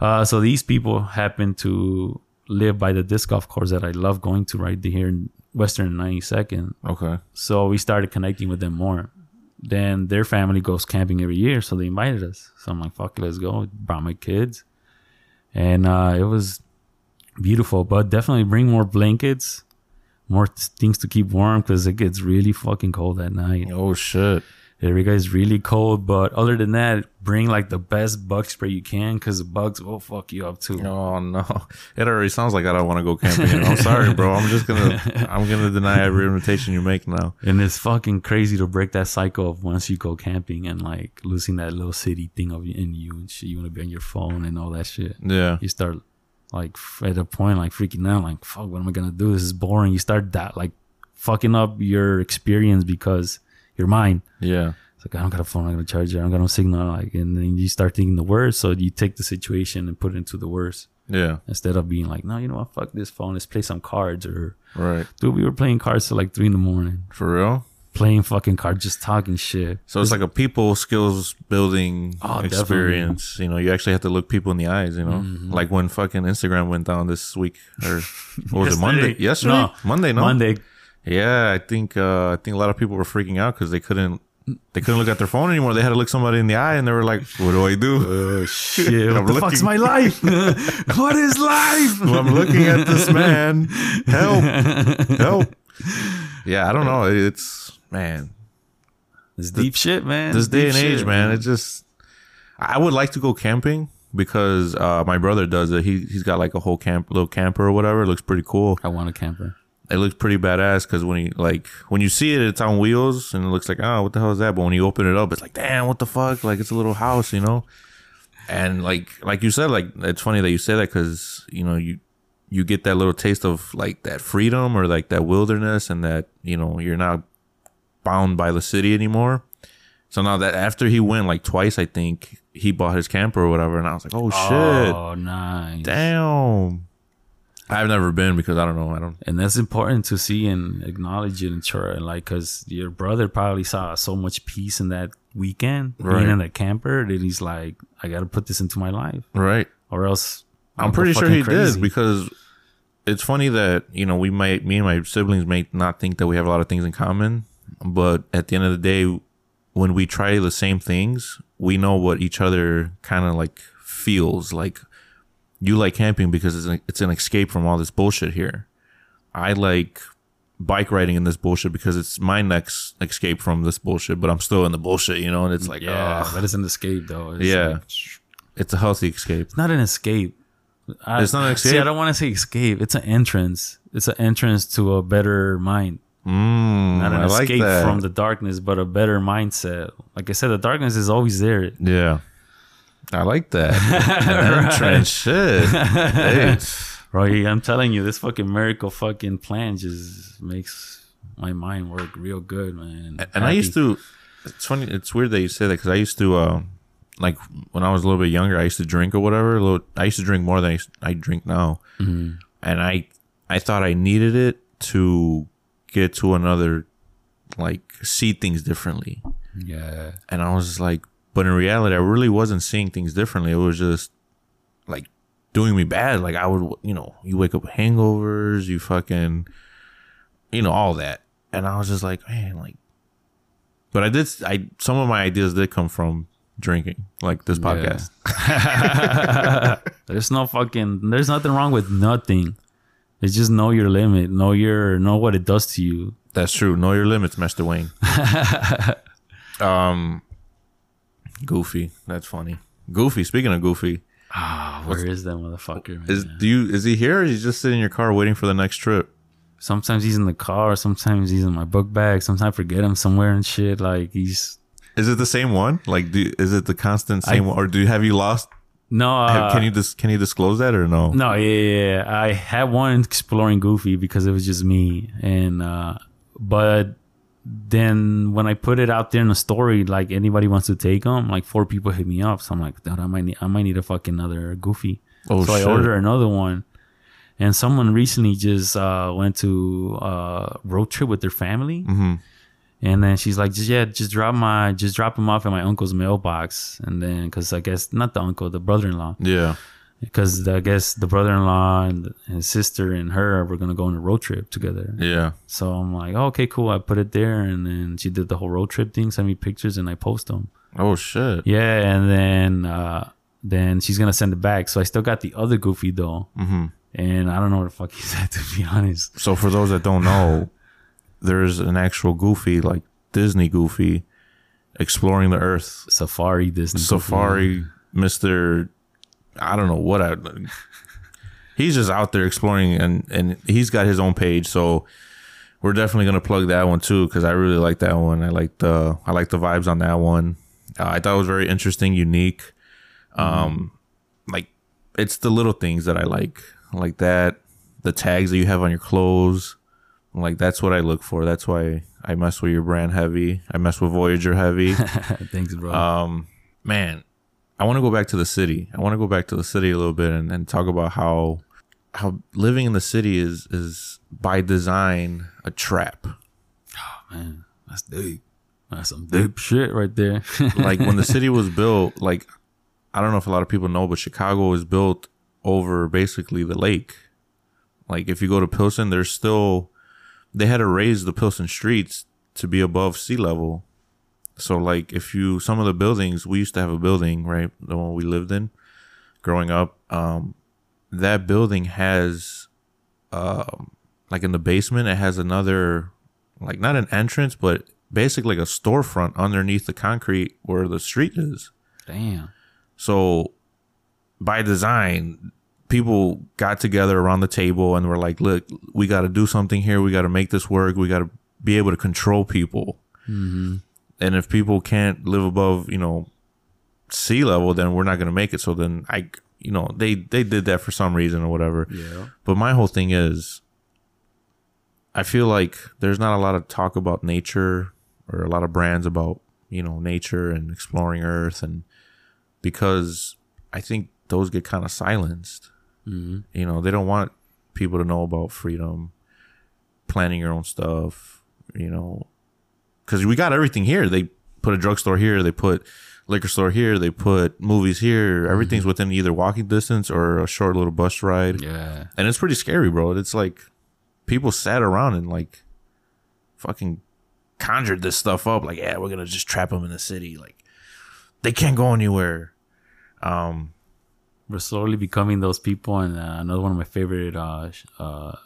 Uh, so these people happen to live by the disc golf course that I love going to right here in Western 92nd. Okay. So we started connecting with them more. Then their family goes camping every year, so they invited us. So I'm like, fuck it, let's go. Brought my kids. And uh, it was beautiful, but definitely bring more blankets, more things to keep warm because it gets really fucking cold at night. Oh shit. Every guy's really cold, but other than that, bring like the best bug spray you can because the bugs will fuck you up too. Oh no. It already sounds like I don't want to go camping. I'm sorry, bro. I'm just gonna (laughs) I'm gonna deny every invitation you make now. And it's fucking crazy to break that cycle of once you go camping and like losing that little city thing of in you and shit. You want to be on your phone and all that shit. Yeah. You start like at a point like freaking out, like fuck, what am I gonna do? This is boring. You start that like fucking up your experience because your mind. Yeah. It's like I don't got a phone, I'm gonna charge it, I don't got no signal, like, and then you start thinking the worst. So you take the situation and put it into the worst Yeah. instead of being like, no, you know what, fuck this phone, let's play some cards or Right. dude, we were playing cards till like three in the morning. For real? playing fucking cards, just talking shit. So it's like a people skills building Oh, experience. You know, you actually have to look people in the eyes. You know, Mm-hmm. like when fucking Instagram went down this week or (laughs) what was it Monday? Yesterday, No. Monday, no, Monday. Yeah, I think uh, I think a lot of people were freaking out because they couldn't they couldn't look at their phone anymore. They had to look somebody in the eye, and they were like, "What do I do?" Oh shit! (laughs) What the fuck's my life? (laughs) what is life? Well, (laughs) I'm looking at this man. Help! Help! Yeah, I don't know. It's man. It's deep shit, man. this It's day and age, shit, man, it just I would like to go camping because uh, my brother does it. He he's got like a whole camp, little camper or whatever. It looks pretty cool. I want a camper. It looks pretty badass because when you like when you see it, it's on wheels and it looks like oh, what the hell is that? But when you open it up, it's like damn, what the fuck? Like it's a little house, you know. And like like you said, like it's funny that you say that because you know you you get that little taste of like that freedom or like that wilderness and that you know you're not bound by the city anymore. So now that after he went like twice, I think he bought his camper or whatever, and I was like, oh shit, Oh, nice. damn. I've never been because I don't know. I don't. And that's important to see and acknowledge it and sure, and like, cause your brother probably saw so much peace in that weekend Right. being in a camper that he's like, I got to put this into my life, Right. or else I'm go pretty sure he crazy. did because it's funny that you know we might me and my siblings may not think that we have a lot of things in common, but at the end of the day, when we try the same things, we know what each other kind of like feels like. You like camping because it's an, it's an escape from all this bullshit here. I like bike riding in this bullshit because it's my next escape from this bullshit, but I'm still in the bullshit, you know. And it's like, yeah, ugh, but it's an escape though. It's Yeah. like- it's a healthy escape. It's not an escape. I, It's not an escape. See? I don't want to say escape. It's an entrance. It's an entrance to a better mind. Mm, Not an I escape that. from the darkness, but a better mindset. Like I said, the darkness is always there. Yeah. I like that. (laughs) Entrance shit. Hey. Bro, I'm telling you, this fucking miracle fucking plan just makes my mind work real good, man. And I used to, it's funny, it's weird that you say that because I used to, uh, like when I was a little bit younger, I used to drink or whatever. A little, I used to drink more than I, I drink now. And I, I thought I needed it to get to another, like, see things differently. Yeah. And I was like, but in reality, I really wasn't seeing things differently. It was just like doing me bad. Like I would, you know, you wake up with hangovers, you fucking, you know, all that. And I was just like, man, like, but I did, I, some of my ideas did come from drinking, like this podcast. (laughs) (laughs) There's no fucking there's nothing wrong with nothing. It's just know your limit. Know your know what it does to you. That's true. Know your limits, Master Wayne. (laughs) um, Goofy. That's funny. Goofy. Speaking of Goofy, Ah, where is that motherfucker? Man? is do you is he here? or is he just sitting in your car waiting for the next trip? sometimes he's in the car, sometimes he's in my book bag, sometimes I forget him somewhere and shit. Like he's Is it the same one? Like, do is it the constant same one, or do you have you lost? no uh, can you dis, can you disclose that or no? No, yeah, yeah, yeah. I had one exploring Goofy because it was just me, and uh but then when I put it out there in the story, like anybody wants to take them, like four people hit me up. So I'm like, dude, I might need, I might need a fucking another Goofy. Oh, so shit. I order another one, and someone recently just uh went to uh road trip with their family. Mm-hmm. And then she's like, just yeah, just drop my, just drop him off at my uncle's mailbox, and then because I guess not the uncle, the brother-in-law, Yeah. Because I guess the brother-in-law and his sister and her were gonna go on a road trip together. Yeah. So I'm like, oh, okay, cool. I put it there, and then she did the whole road trip thing, sent me pictures, and I post them. Oh shit. Yeah, and then uh, then she's gonna send it back. So I still got the other Goofy though, Mm-hmm. and I don't know what the fuck (laughs) he's at to be honest. So for those that don't know, there's an actual Goofy, like Disney Goofy, exploring the Earth. Safari Disney Goofy. Safari, Mister. I don't know what I. He's just out there exploring, and and he's got his own page. So we're definitely gonna plug that one too because I really like that one. I like the I like the vibes on that one. Uh, I thought it was very interesting, unique. Um, like it's the little things that I like, like that. The tags that you have on your clothes, like that's what I look for. That's why I mess with your brand heavy. I mess with Voyager heavy (laughs) Thanks, bro. um man i want to go back to the city i want to go back to the city a little bit and, and talk about how how living in the city is is by design a trap Oh Man, That's deep. That's some deep shit right there. (laughs) like when the city was built, like I don't know if a lot of people know, but Chicago was built over basically the lake. Like if you go to Pilsen, there's still they had to raise the Pilsen streets to be above sea level. So like if you some of the buildings we used to have a building, right? The one we lived in growing up, um that building has um like in the basement it has another like not an entrance but basically like a storefront underneath the concrete where the street is. Damn. So by design, people got together around the table and were like, look, we got to do something here. We got to make this work. We got to be able to control people. And if people can't live above, you know, sea level, then we're not going to make it. So then I, you know, they, they did that for some reason or whatever. Yeah. But my whole thing is, I feel like there's not a lot of talk about nature or a lot of brands about, you know, nature and exploring Earth. And because I think those get kind of silenced. hmm You know, they don't want people to know about freedom, planning your own stuff, you know, because we got everything here. They put a drugstore here, they put liquor store here, they put movies here. Everything's within either walking distance or a short little bus ride Yeah. and it's pretty scary, bro. It's like people sat around and like fucking conjured this stuff up. Like, yeah, we're gonna just trap them in the city. Like, they can't go anywhere. Um, We're slowly becoming those people. And uh, another one of my favorite uh, uh,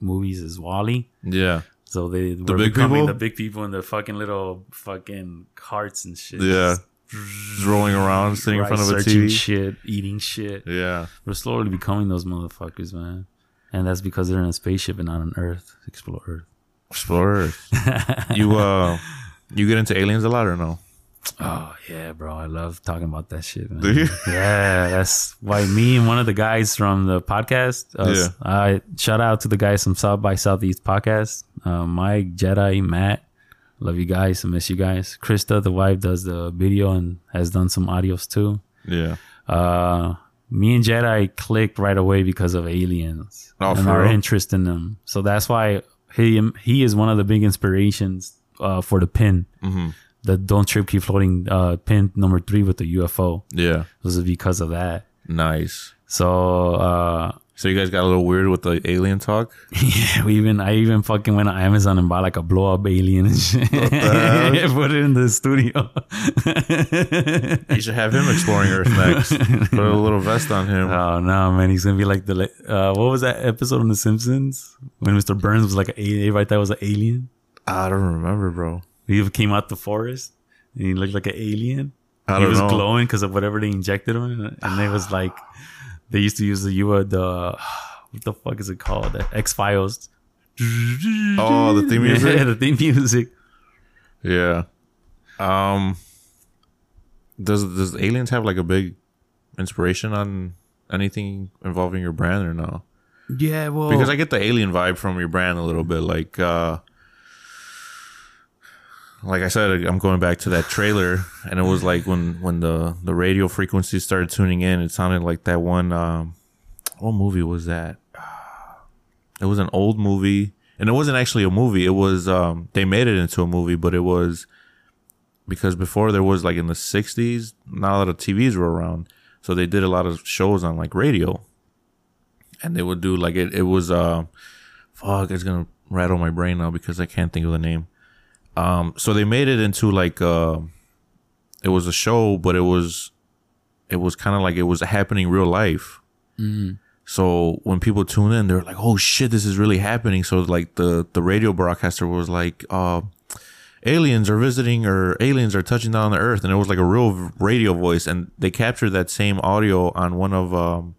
movies is WALL-E. yeah, So they The were big becoming people? the big people in the fucking little fucking carts and shit. yeah, just rolling around, sitting in front of a TV. shit, eating shit. Yeah, We're slowly becoming those motherfuckers, man. And that's because they're in a spaceship and not on Earth. Explore Earth. Explorer. (laughs) you uh, you get into aliens a lot or no? Oh yeah, bro. I love talking about that shit, man. Do you? (laughs) Yeah, that's why me and one of the guys from the podcast. Uh, Yeah. I shout out to the guys from South by Southeast podcast. Uh, Mike, Jedi, Matt. Love you guys. I miss you guys. Krista, the wife, does the video and has done some audios too. Yeah, Uh, me and Jedi clicked right away because of aliens Oh, and for our real? interest in them. So that's why he he is one of the big inspirations uh, for the pin, Mhm. The "Don't Trip Keep Floating" uh, pin number three with the UFO. yeah, This is because of that. nice. So uh, So you guys got a little weird with the alien talk. (laughs) yeah, we even I even fucking went on Amazon and bought like a blow up alien and shit. (laughs) Put it in the studio. You should have him exploring Earth next. (laughs) Put a little vest on him. Oh no, man, he's gonna be like the uh, what was that episode on The Simpsons when Mr. Burns was like an alien? Everybody thought was an alien. I don't remember, bro. He came out the forest and he looked like an alien. I he don't he was know. glowing because of whatever they injected him, in, and it was (sighs) like they used to use the you the what the fuck is it called? The X Files. Oh, the theme (laughs) music. Yeah, the theme music. Yeah. Um. Does does aliens have like a big inspiration on anything involving your brand or no? Yeah, well, Because I get the alien vibe from your brand a little bit. Like, uh, like I said, I'm going back to that trailer, and it was like when when the the radio frequency started tuning in, it sounded like that one. Um, what movie was that? It was an old movie, and it wasn't actually a movie. It was um, they made it into a movie, but it was because before there was like in the '60s, not a lot of TVs were around, so they did a lot of shows on like radio and they would do like it. It was uh, fuck. It's gonna rattle my brain now because I can't think of the name. Um, so they made it into like uh, it was a show, but it was it was kind of like it was happening real life. So when people tune in, they're like, "Oh shit, this is really happening." So like the the radio broadcaster was like, uh, "Aliens are visiting or aliens are touching down on the Earth," and it was like a real radio voice, and they captured that same audio on one of um,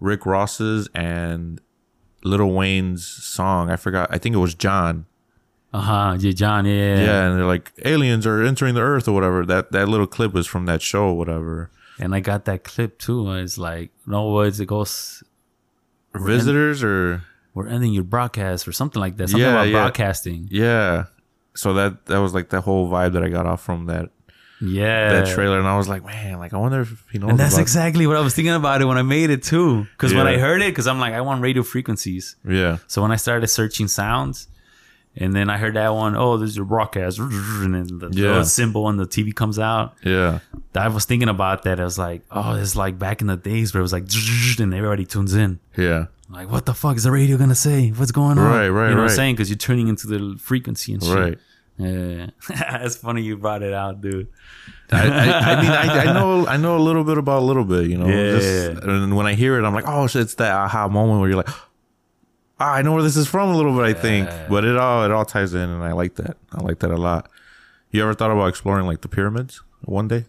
Rick Ross's and Lil Wayne's song. I forgot. I think it was John. Uh huh, yeah, John, yeah, Yeah, and they're like aliens are entering the Earth or whatever. That that little clip was from that show, or whatever. And I got that clip too. and It's like no words. It goes, Visitors or "We're ending your broadcast" or something like that. Something Yeah, about yeah. broadcasting. yeah. So that that was like the whole vibe that I got off from that Yeah, that trailer, and I was like, man, like I wonder if he knows. And that's exactly what I was thinking about it when I made it too. Because when I heard it, because I'm like, I want radio frequencies. yeah, So when I started searching sounds, And then I heard that one, oh, there's your broadcast. (laughs) And then the, Yeah. symbol on the TV comes out. Yeah. I was thinking about that. I was like, oh, it's like back in the days where it was like, (laughs) and everybody tunes in. Yeah. Like, what the fuck is the radio gonna say? What's going on? Right, right, You know what. I'm saying? Because you're tuning into the frequency and shit. Right. Yeah. (laughs) It's funny you brought it out, dude. I, I, I mean, I, I know, I know a little bit about a little bit, you know. Yeah. Just- and when I hear it, I'm like, oh shit, it's that aha moment where you're like, ah, I know where this is from a little bit. I think, but it all, it all ties in, and I like that. I like that a lot. You ever thought about exploring like the pyramids one day?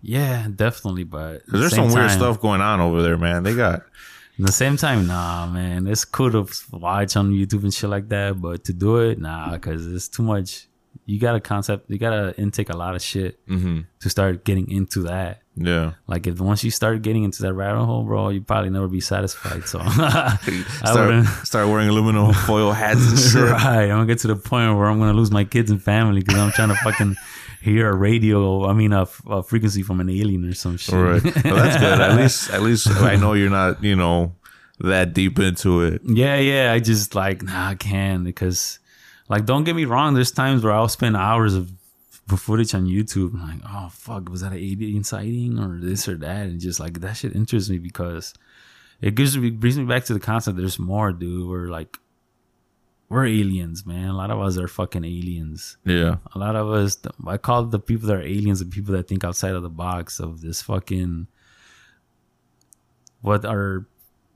Yeah, definitely. But there's the some same weird stuff going on over there, man. They got (laughs) At the same time, nah, man, it's cool to watch on YouTube and shit like that, but to do it, nah, because it's too much. You gotta concept, you gotta intake a lot of shit to start getting into that. Yeah. Like if once you start getting into that rabbit hole, bro, you probably never be satisfied. So (laughs) I start, (laughs) start wearing aluminum foil hats and shit. (laughs) right. I'm gonna get to the point where I'm gonna lose my kids and family because I'm trying to fucking hear a radio. I mean, a, frequency from an alien or some shit. Right. Well, that's good. At least, at least I know you're not, you know, that deep into it. Yeah, yeah. I just like nah, I can't because, like, don't get me wrong. There's times where I'll spend hours of footage on YouTube. I'm like, oh fuck, was that an alien sighting or this or that? And just like that shit interests me because it gives me brings me back to the concept. There's more, dude. We're like, we're aliens, man. A lot of us are fucking aliens. Yeah. A lot of us, I call the people that are aliens the people that think outside of the box of this fucking what our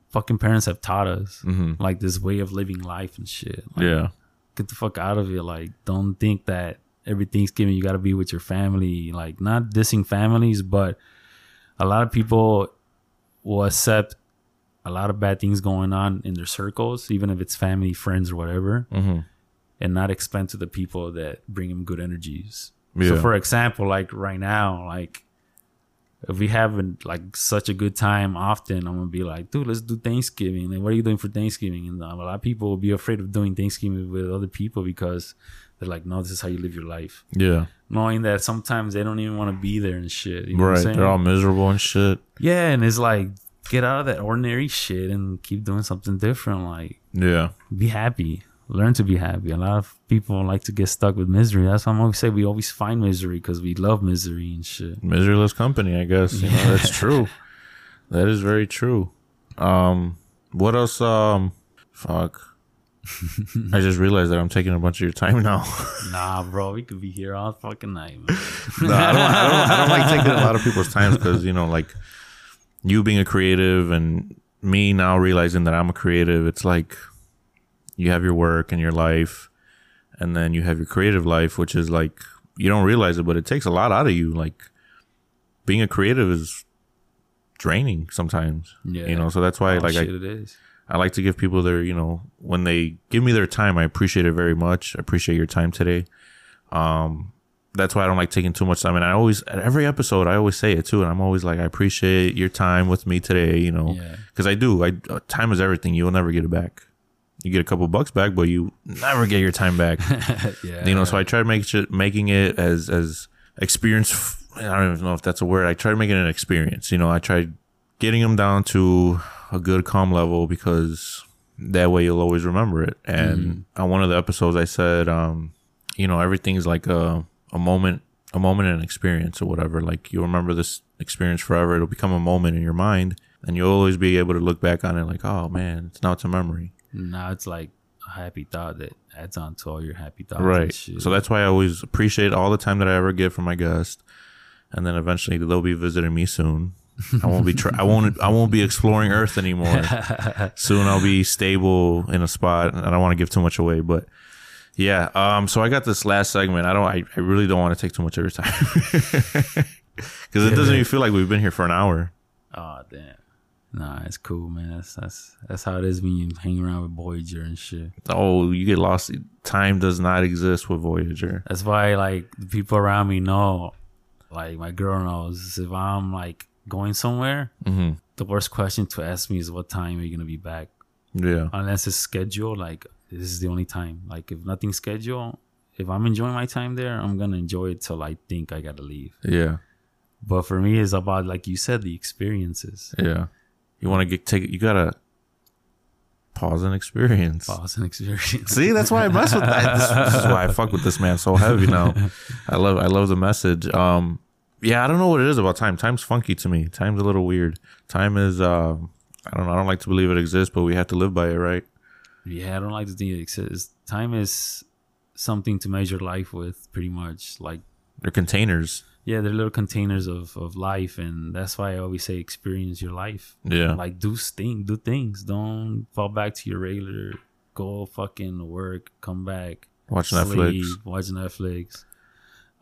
fucking parents have taught us, Mhm. like this way of living life and shit. Like, Yeah. get the fuck out of it. Like, don't think that every Thanksgiving you got to be with your family. Like, not dissing families, but a lot of people will accept a lot of bad things going on in their circles, even if it's family, friends, or whatever, Mhm. and not expend to the people that bring them good energies. So, for example, like right now, like if we having like such a good time often, I'm gonna be like, dude, let's do Thanksgiving. Like, what are you doing for Thanksgiving? And a lot of people will be afraid of doing Thanksgiving with other people because they're like, no, this is how you live your life. Yeah. Knowing that sometimes they don't even want to be there and shit. You know what I'm Right. saying? They're all miserable and shit. yeah, and it's like get out of that ordinary shit and keep doing something different. Like Yeah. be happy. Learn to be happy. A lot of people like to get stuck with misery. That's why I'm always say we always find misery because we love misery and shit. Miserless company, I guess. You know, that's true. That is very true. Um, what else? Um, fuck. (laughs) I just realized that I'm taking a bunch of your time now. (laughs) Nah, bro, we could be here all fucking night, man. no, I don't, I don't. I don't like taking a lot of people's time because you know, like you being a creative and me now realizing that I'm a creative. It's like you have your work and your life, and then you have your creative life, which is like you don't realize it, but it takes a lot out of you. Like being a creative is draining sometimes. Yeah. you know. So that's why, Oh, like, I shit, it is. I like to give people their, you know, when they give me their time, I appreciate it very much. I appreciate your time today. Um, that's why I don't like taking too much time. And I always, at every episode, I always say it too. And I'm always like, I appreciate your time with me today, you know, Yeah. because I do. I uh, time is everything. You'll never get it back. You get a couple bucks back, but you never get your time back. (laughs) yeah. you know, so I try to make it, making it as as experience. I don't even know if that's a word. I try to make it an experience. You know, I try getting them down to a good calm level because that way you'll always remember it. And on one of the episodes, I said, um, you know, everything's like a a moment, a moment and an experience or whatever. Like you'll remember this experience forever. It'll become a moment in your mind, and you'll always be able to look back on it like, oh man, it's now it's a memory. Now it's like a happy thought that adds on to all your happy thoughts. right so that's why i always appreciate all the time that i ever get from my guest and then eventually they'll be visiting me soon i won't be i won't i won't be exploring earth anymore. (laughs) Soon i'll be stable in a spot i don't want to give too much away but yeah um so i got this last segment. I don't i, I really don't want to take too much of your time. (laughs) Because it doesn't even feel like we've been here for an hour. Oh damn. Nah, it's cool, man. That's that's that's how it is when you hang around with Voyager and shit. oh you get lost. Time does not exist with voyager. That's why like the people around me know, like my girl knows. If I'm like going somewhere, hmm the worst question to ask me is what time are you gonna be back? yeah Unless it's scheduled, like this is the only time. Like if nothing's scheduled, if I'm enjoying my time there, I'm gonna enjoy it till I think I gotta leave. yeah But for me, it's about like you said, the experiences. Yeah. You want to get take you gotta Pause and experience. (laughs) Pause and experience. See, that's why I mess with that. This, this is why I fuck with this man so heavy now. (laughs) I love I love the message. Um yeah, I don't know what it is about time. Time's funky to me. Time's a little weird. Time is uh I don't know, I don't like to believe it exists, but we have to live by it, right? Yeah, I don't like to think it exists. Time is something to measure life with, pretty much. Like, They're containers. yeah, they're little containers of, of life, and that's why I always say experience your life. Yeah. Like, do thing, do things. Don't fall back to your regular. Go fucking work, come back, Watch Netflix. watch Netflix,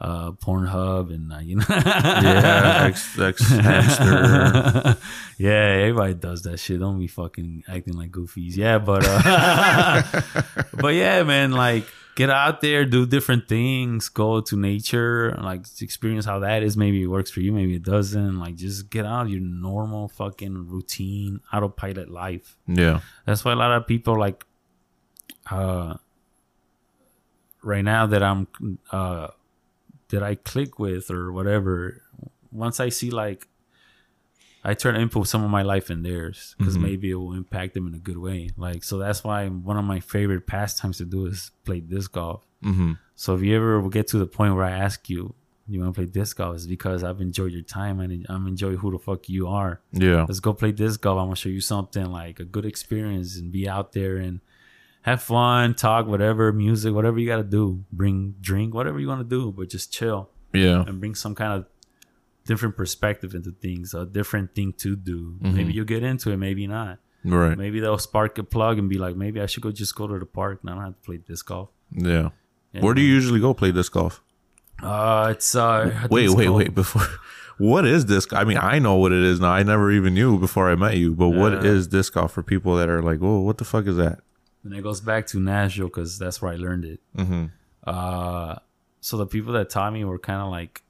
uh, Pornhub, and uh, you know. Yeah, X, (laughs) X hamster. yeah, everybody does that shit. Don't be fucking acting like goofies. Yeah, but uh, (laughs) but yeah, man, like get out there, do different things, go to nature, like experience how that is. Maybe it works for you, maybe it doesn't. Like just get out of your normal fucking routine, autopilot life. Yeah. That's why a lot of people like uh right now that I'm uh that I click with or whatever once I see like I try to input some of my life in theirs because maybe it will impact them in a good way. Like so that's why one of my favorite pastimes to do is play disc golf. Mm-hmm. So if you ever get to the point where I ask you, you want to play disc golf, it's because I've enjoyed your time and I'm enjoying who the fuck you are Yeah. let's go play disc golf. I'm gonna show you something like a good experience and be out there and have fun, talk, whatever, music, whatever you gotta do. Bring drink, whatever you wanna do, but just chill Yeah. and bring some kind of different perspective into things, a different thing to do. Maybe you'll get into it, maybe not. Right. Maybe they'll spark a plug and be like, maybe I should go just go to the park and I don't have to play disc golf. Yeah. Where do you usually go play disc golf? Uh, it's uh. Wait, it's wait, called- wait. Before, (laughs) what is disc? I mean, I know what it is now. I never even knew before I met you. But what Yeah. is disc golf for people that are like, "Whoa, what the fuck is that?" And it goes back to Nashville because that's where I learned it. Mm-hmm. Uh, so the people that taught me were kind of like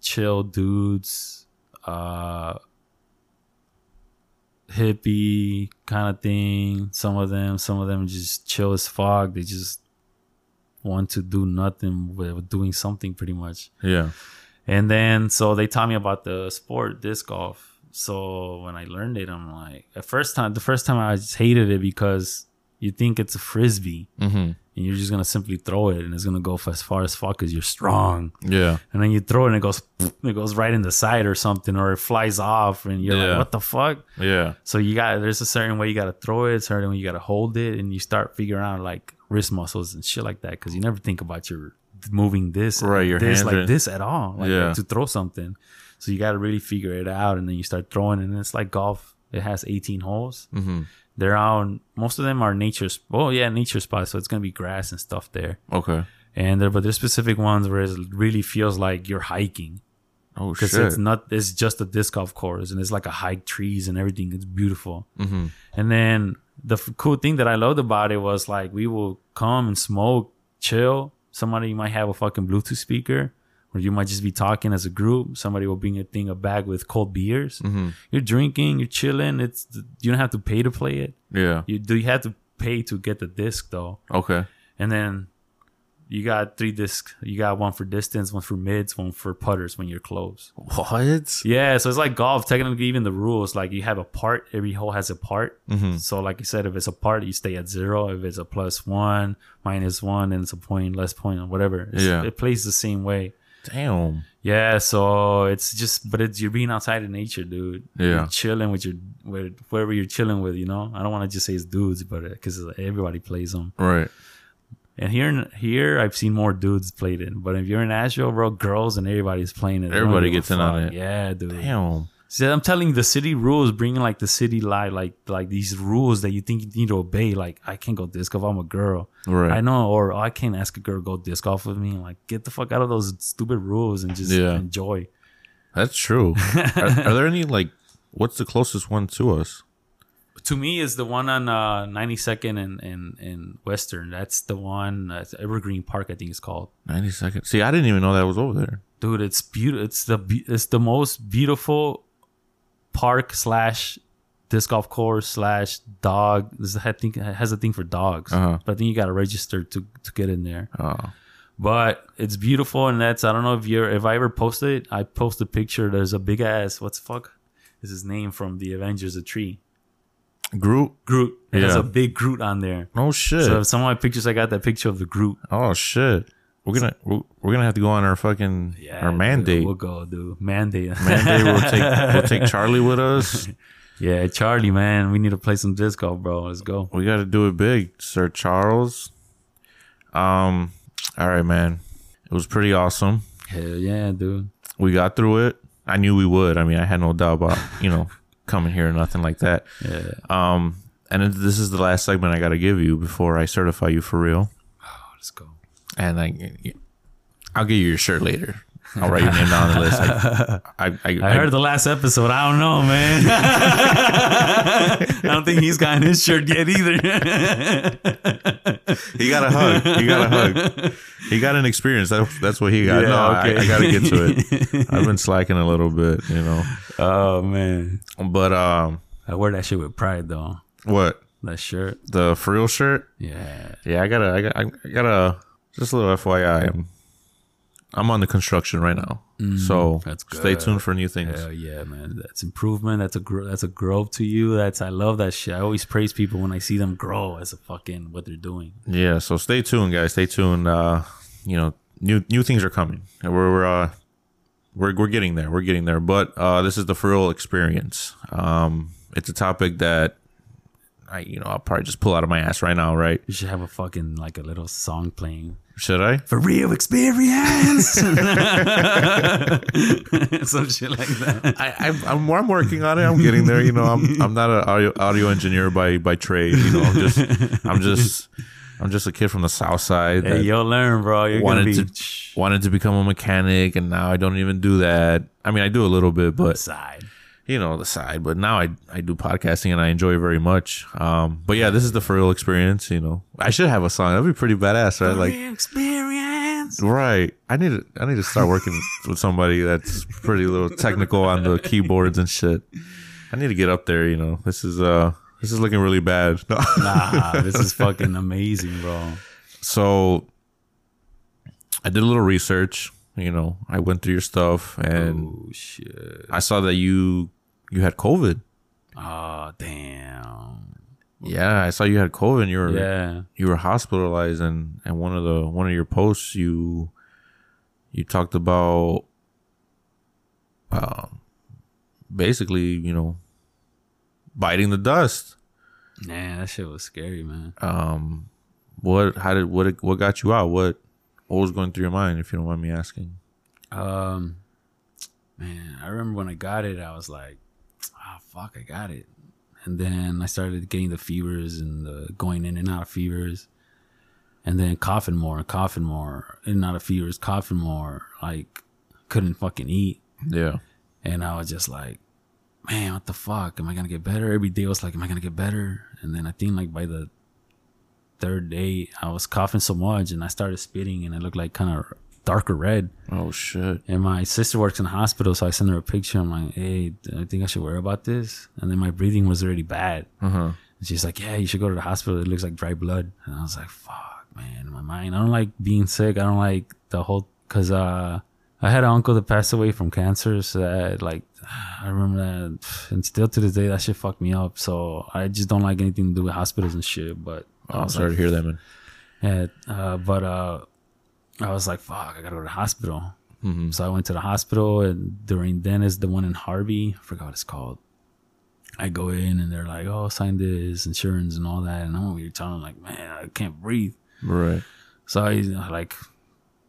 chill dudes, uh, hippie kind of thing. Some of them, some of them just chill as fuck. They just want to do nothing with doing something pretty much. Yeah. And then so they taught me about the sport disc golf. So when I learned it, I'm like, at first time, the first time I just hated it because you think it's a frisbee Mm-hmm. and you're just gonna simply throw it and it's gonna go as far as fuck because you're strong. Yeah. And then you throw it and it goes, (sniffs) it goes right in the side or something, or it flies off and you're Yeah. like, what the fuck? Yeah. So you got there's a certain way you gotta throw it, certain way you gotta hold it, and you start figuring out like wrist muscles and shit like that because you never think about your moving this Right, your this hands like are- this at all, like Yeah. to throw something. So you gotta really figure it out, and then you start throwing, and it's like golf. It has 18 holes. Mm-hmm. They're on most of them are nature. Oh yeah, nature spots. So it's gonna be grass and stuff there. Okay. And there, but there's specific ones where it really feels like you're hiking Oh because it's not. It's just a disc golf course, and it's like a hike, trees and everything. It's beautiful. mm-hmm. And then the f- cool thing that I loved about it was like we will come and smoke, chill. Somebody might have a fucking Bluetooth speaker, or you might just be talking as a group. Somebody will bring a thing, a bag with cold beers. Mm-hmm. You're drinking, you're chilling. It's you don't have to pay to play it. Yeah. You do you have to pay to get the disc though. Okay. And then you got three discs. You got one for distance, one for mids, one for putters when you're close. What? Yeah, so it's like golf. Technically, even the rules, like you have a par. Every hole has a par. Mm-hmm. So, like you said, if it's a par, you stay at zero. If it's a plus one, minus one, and it's a point, less point, or whatever. It's, Yeah. it plays the same way. Damn. Yeah, so it's just, but it's you're being outside in nature, dude. Yeah. You're chilling with your with whoever you're chilling with. You know, I don't want to just say it's dudes, but uh, because everybody plays them. Right. And here, in, here, I've seen more dudes played it. But if you're in Nashville, bro, girls and everybody's playing it. Everybody gets in on it. Yeah, dude. Damn. See, I'm telling the city rules, bringing like the city life, like like these rules that you think you need to obey. Like I can't go disc golf. I'm a girl. Right. I know, or oh, I can't ask a girl to go disc golf with me. Like get the fuck out of those stupid rules and just Yeah. enjoy. That's true. (laughs) are, are there any like? What's the closest one to us? To me, is the one on uh, 92nd and and and Western. That's the one. Uh, Evergreen Park, I think it's called. 92nd. See, I didn't even know that was over there. dude it's beautiful it's the be- it's the most beautiful park slash disc golf course slash dog this i think has a thing for dogs Uh-huh. but i think you got to register to to get in there Oh. but it's beautiful and that's i don't know if you're if i ever posted it i posted a picture there's a big ass what's the fuck is his name from the avengers a tree Groot. Groot. It has a big Groot on there. Oh shit. So some of my pictures, I got that picture of the Groot. oh shit. We're gonna we're, we're gonna have to go on our fucking yeah, our dude, mandate. We'll go, dude. Mandate. (laughs) mandate. We'll take we'll take Charlie with us. (laughs) yeah, Charlie, man. We need to play some disc golf, bro. Let's go. We got to do it big, Sir Charles. Um. All right, man. It was pretty awesome. Hell yeah, dude. We got through it. I knew we would. I mean, I had no doubt about you know (laughs) coming here or nothing like that. Yeah. Um. And this is the last segment I got to give you before I certify you for real. Oh, let's go. And I, I'll give you your shirt later. I'll write your name down on the list. I, I, I, (laughs) I heard the last episode. I don't know, man. (laughs) I don't think he's gotten his shirt yet either. (laughs) he got a hug. He got a hug. He got an experience. That's that's what he got. Yeah, no, I, okay. I got to get to it. I've been slacking a little bit, you know. oh man, But um, I wear that shit with pride though. what That shirt. the for real shirt? Yeah. Yeah, I gotta, I got, I gotta. Just a little FYI, I'm, I'm on the construction right now, so Mm, that's stay tuned for new things. Hell yeah, man. That's improvement. That's a gro- that's a growth to you. That's I love that shit. I always praise people when I see them grow as a fucking what they're doing. Yeah, so stay tuned, guys. Stay tuned. Uh, you know, new new things are coming. And We're we're uh, we're we're getting there. We're getting there. But uh, this is the for real experience. Um, it's a topic that I you know I'll probably just pull out of my ass right now. Right? You should have a fucking like a little song playing. Should I? For real experience. (laughs) (laughs) Some shit like that. I, I'm, I'm I'm working on it. I'm getting there. You know, I'm I'm not an audio audio engineer by by trade. You know, I'm just I'm just I'm just a kid from the south side. Hey, you'll learn, bro. You're gonna wanted be to wanted to become a mechanic and now I don't even do that. I mean, I do a little bit, but side. You know, the side. But now I I do podcasting and I enjoy it very much. Um, but yeah, this is the for real experience. You know, I should have a song. That'd be pretty badass, right? Like, experience. right? I need to I need to start working (laughs) with somebody that's pretty little technical on the keyboards and shit. I need to get up there. You know, this is uh this is looking really bad. (laughs) No. Nah, this is (laughs) fucking amazing, bro. so I did a little research. You know, I went through your stuff and. Oh shit. I saw that you you had COVID. Oh damn. Yeah, I saw you had COVID. And you were Yeah. you were hospitalized, and and one of the one of your posts you you talked about um basically you know biting the dust. Man, that shit was scary, man. Um, what how did what what got you out? What what was going through your mind? If you don't mind me asking. Um, man, I remember when I got it, I was like, "Ah, fuck, I got it." And then I started getting the fevers and the going in and out of fevers, and then coughing more, and coughing more, in and out of fevers, coughing more. Like, couldn't fucking eat, Yeah. and I was just like, "Man, what the fuck? Am I gonna get better?" Every day I was like, "Am I gonna get better?" And then I think like by the third day, I was coughing so much, and I started spitting, and it looked like kind of darker red. Oh shit. And my sister works in the hospital, so I sent her a picture. I'm like, hey, I think I should worry about this. And then my breathing was already bad. Uh huh. And she's like, yeah, you should go to the hospital. It looks like dry blood. And I was like, fuck, man, in my mind. I don't like being sick. I don't like the whole, cause, uh, I had an uncle that passed away from cancer. So that, like, I remember that. And still to this day, that shit fucked me up. So I just don't like anything to do with hospitals and shit. But I Oh, was sorry to hear that, man. yeah, uh, but uh, I was like, "Fuck, I gotta go to the hospital." Mm-hmm. So I went to the hospital, and during then is the one in Harvey. I forgot what it's called. I go in, and they're like, "Oh, sign this insurance and all that," and I'm over here telling them like, "Man, I can't breathe." Right. So I like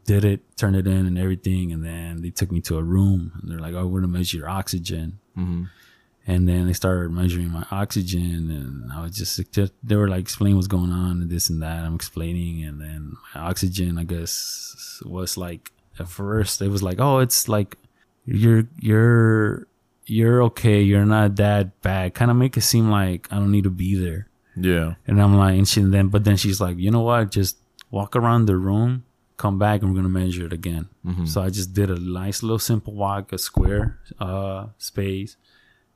did it, turned it in, and everything, and then they took me to a room, and they're like, "Oh, we're gonna measure your oxygen." Mm-hmm. And then they started measuring my oxygen, and I was just they were like explaining what's going on and this and that. I'm explaining, and then my oxygen, I guess, was like at first it was like, oh, it's like you're you're you're okay, you're not that bad. Kind of make it seem like I don't need to be there. Yeah. And I'm like, and she then, but then she's like, you know what? Just walk around the room, come back, and we're gonna measure it again. So I just did a nice little simple walk, a square uh space,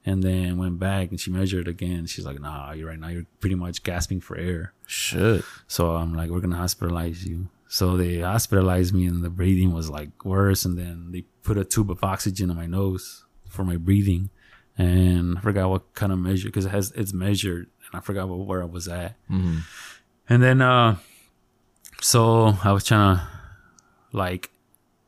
and then went back and she measured again. She's like, nah, you're right now. You're pretty much gasping for air. Shit. So I'm like, we're gonna hospitalize you. So they hospitalized me, and the breathing was like worse. And then they put a tube of oxygen in my nose for my breathing. And I forgot what kind of measure because it has it's measured and I forgot what, where I was at. And then, uh, so I was trying to, like,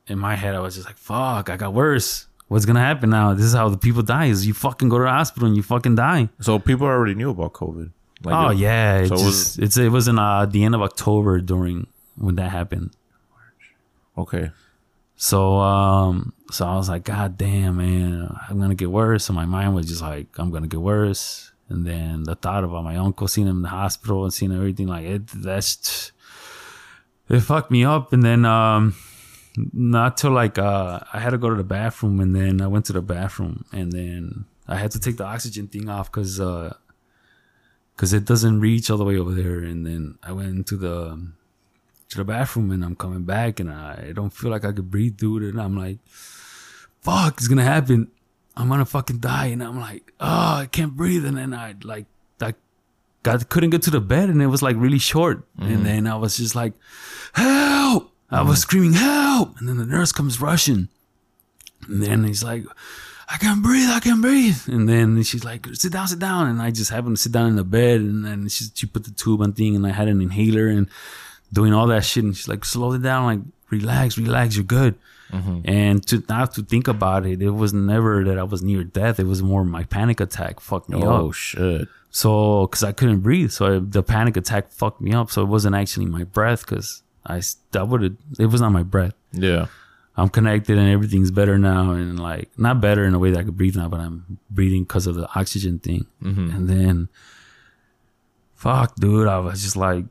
in my head, I was just like, "Fuck, I got worse. What's gonna happen now? This is how the people die. Is you fucking go to the hospital and you fucking die." So people already knew about COVID. Like oh yeah, it so it was- it's it was in uh, the end of October during when that happened. Okay. So um so I was like, God damn man, I'm gonna get worse. And my mind was just like, I'm gonna get worse. And then the thought about my uncle seeing him in the hospital and seeing everything like it that's it fucked me up. And then um not till like uh I had to go to the bathroom and then I went to the bathroom and then I had to take the oxygen thing off because uh because it doesn't reach all the way over there. And then I went into the to the bathroom and I'm coming back and I don't feel like I could breathe, through it. And I'm like, fuck, it's gonna happen. I'm gonna fucking die. And I'm like, oh, I can't breathe. And then I like, I got, couldn't get to the bed and it was like really short. And then I was just like, help! I was screaming, help! And then the nurse comes rushing. And then he's like, I can't breathe, I can't breathe. And then she's like, sit down, sit down. And I just happened to sit down in the bed and then she, she put the tube on thing and I had an inhaler and doing all that shit. And she's like, slow it down, like relax, relax, you're good. Mm-hmm. And to not to think about it, it was never that I was near death. It was more my panic attack fucked me Oh up. Oh, shit. So, cause I couldn't breathe. So I, the panic attack fucked me up. So it wasn't actually my breath. Cause I, that would it was not my breath. Yeah. I'm connected and everything's better now. And like, not better in a way that I could breathe now, but I'm breathing because of the oxygen thing. And then, fuck, dude, I was just like,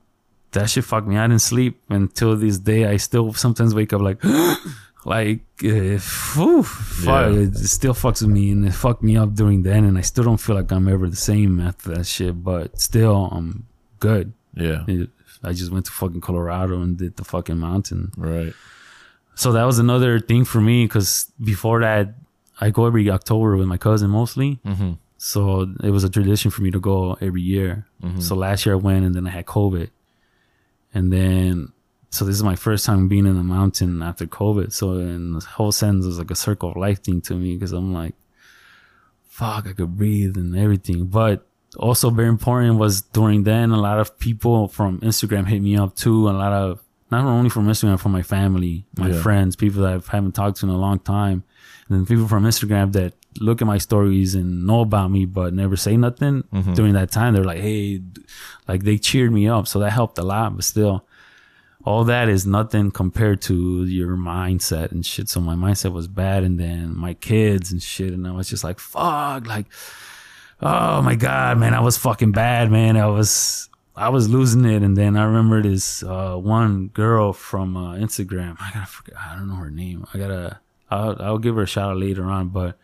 that shit fucked me. I didn't sleep until this day. I still sometimes wake up like, (gasps) like, uh, whew, fuck, Yeah. it still fucks with me and it fucked me up during then. And I still don't feel like I'm ever the same after that shit, but still, I'm good. Yeah. It- I just went to fucking Colorado and did the fucking mountain. Right. So that was another thing for me because before that, I go every October with my cousin mostly. Mm-hmm. So it was a tradition for me to go every year. So last year I went and then I had COVID. And then, so this is my first time being in the mountain after COVID. So in the whole sense, it was like a circle of life thing to me because I'm like, fuck, I could breathe and everything. But also very important was during then, a lot of people from Instagram hit me up too. A lot of, not only from Instagram, from my family, my Yeah. friends, people that I haven't talked to in a long time. And then people from Instagram that look at my stories and know about me, but never say nothing mm-hmm. during that time. They're like, Hey, like they cheered me up. So that helped a lot, but still all that is nothing compared to your mindset and shit. So my mindset was bad. And then my kids and shit. And I was just like, fuck, like, oh my God, man, I was fucking bad, man. I was, I was losing it. And then I remember this, uh, one girl from, uh, Instagram. I gotta forget, I don't know her name. I gotta, I'll, I'll give her a shout out later on, but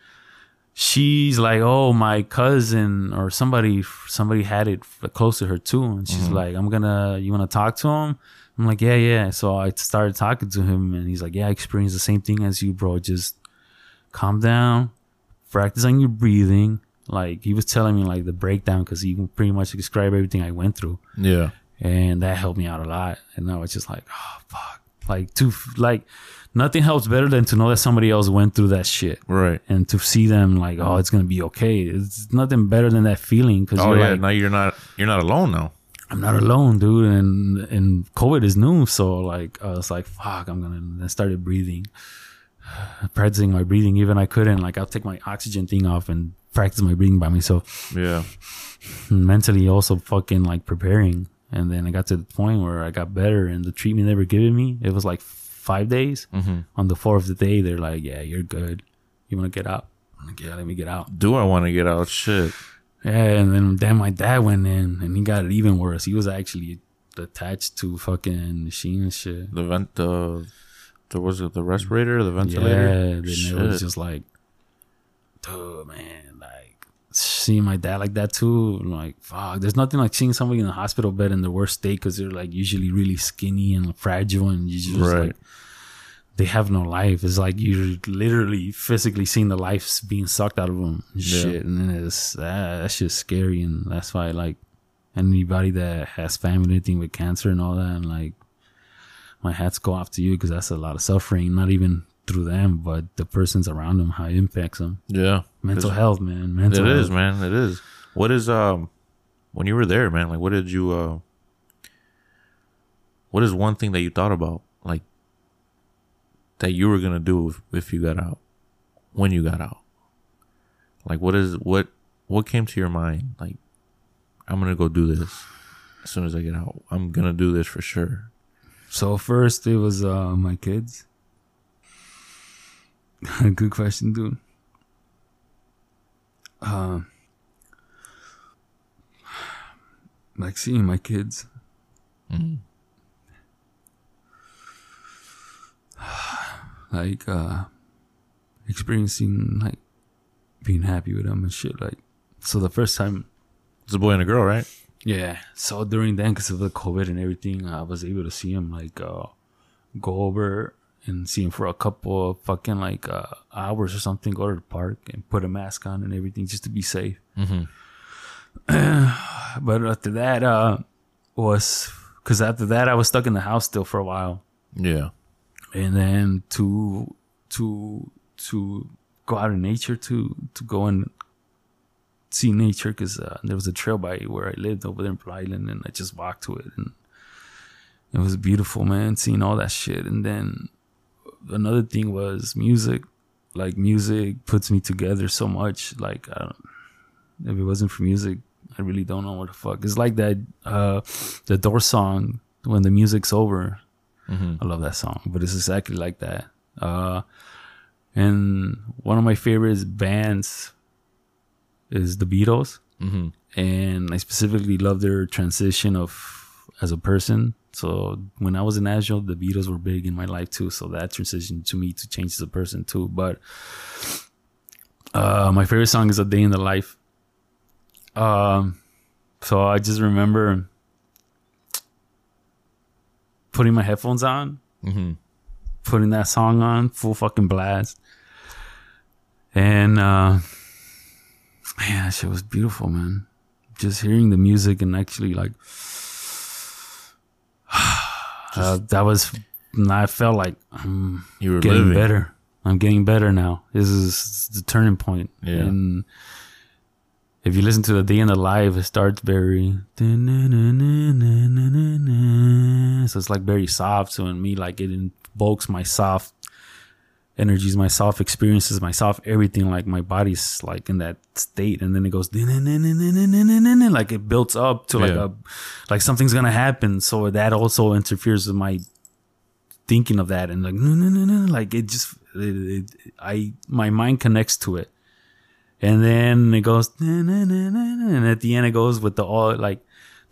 she's like, oh, my cousin or somebody, somebody had it close to her too. And she's like, I'm gonna, you want to talk to him? I'm like, yeah, yeah. So I started talking to him and he's like, yeah, I experienced the same thing as you, bro. Just calm down, practice on your breathing. Like he was telling me like the breakdown because he pretty much described everything I went through Yeah. and that helped me out a lot. And I was just like, oh fuck, like to like nothing helps better than to know that somebody else went through that shit Right. and to see them like, oh, it's gonna be okay. It's nothing better than that feeling because Oh you're yeah. like, now you're not you're not alone now. I'm not alone, dude. And and COVID is new, so like I was like, fuck, I'm gonna. And I started breathing, (sighs) practicing my breathing. Even I couldn't like I'll take my oxygen thing off and practice my breathing by myself. Yeah. mentally also fucking like preparing. And then I got to the point where I got better, and the treatment they were giving me, it was like five days. Mm-hmm. On the fourth day, they're like, "Yeah, you're good. You want to get out?" Like, "Yeah, let me get out." Do I want to get out? Shit. Yeah, and then then my dad went in, and he got it even worse. He was actually attached to fucking machine and shit. The vent. The. There was it the respirator, the ventilator. Yeah, then it was just like, dude, man, seeing my dad like that too. I'm like, fuck, there's nothing like seeing somebody in a hospital bed in the worst state because they're like usually really skinny and fragile, and you just Right. like they have no life. It's like you're literally physically seeing the life being sucked out of them and Yeah. shit, and then it's uh, that that's just scary, and that's why like anybody that has family anything with cancer and all that, and like my hats go off to you because that's a lot of suffering, not even through them, but the persons around them, how it impacts them. Yeah. Mental health, man. Mental It health. is, man. It is. What is um, when you were there, man, like what did you uh what is one thing that you thought about like that you were gonna do if, if you got out when you got out like what is what what came to your mind like i'm gonna go do this as soon as i get out i'm gonna do this for sure So first it was uh my kids. (laughs) Good question, dude. Um, like seeing my kids. (sighs) like uh experiencing like being happy with them and shit like so the first time it's a boy and a girl right yeah. So during then, because of the COVID and everything, I was able to see him like uh, go over and see him for a couple of fucking like uh, hours or something. Go to the park and put a mask on and everything just to be safe. (clears throat) but after that, uh, was because after that I was stuck in the house still for a while, yeah and then to to to go out in nature to to go and see nature because uh, there was a trail by where I lived over there in Blue Island, and I just walked to it, and it was beautiful, man. Seeing all that shit, and then another thing was music. Like music puts me together so much. Like I don't, if it wasn't for music, I really don't know what the fuck. It's like that uh, the Doors song when the music's over. I love that song, but it's exactly like that. Uh, and one of my favorite bands is the Beatles, mm-hmm. and I specifically love their transition of as a person. So when I was in Nashville, the Beatles were big in my life too. So that transition to me to change as a person too. But uh, my favorite song is "A Day in the Life." Um, so I just remember putting my headphones on, Mm-hmm. putting that song on full fucking blast, and uh, man, that shit was beautiful, man. Just hearing the music and actually like, uh, that was. I felt like I'm you were getting living better. I'm getting better now. This is the turning point. Yeah. And if you listen to the day in the life, it starts very (laughs) so it's like very soft. So in me, like it invokes my soft energies, myself experiences, myself everything. Like my body's like in that state, and then it goes like it builds up to like Yeah. a like something's gonna happen. So that also interferes with my thinking of that and like no no no no like it just it, it, I my mind connects to it and then it goes and at the end it goes with the all like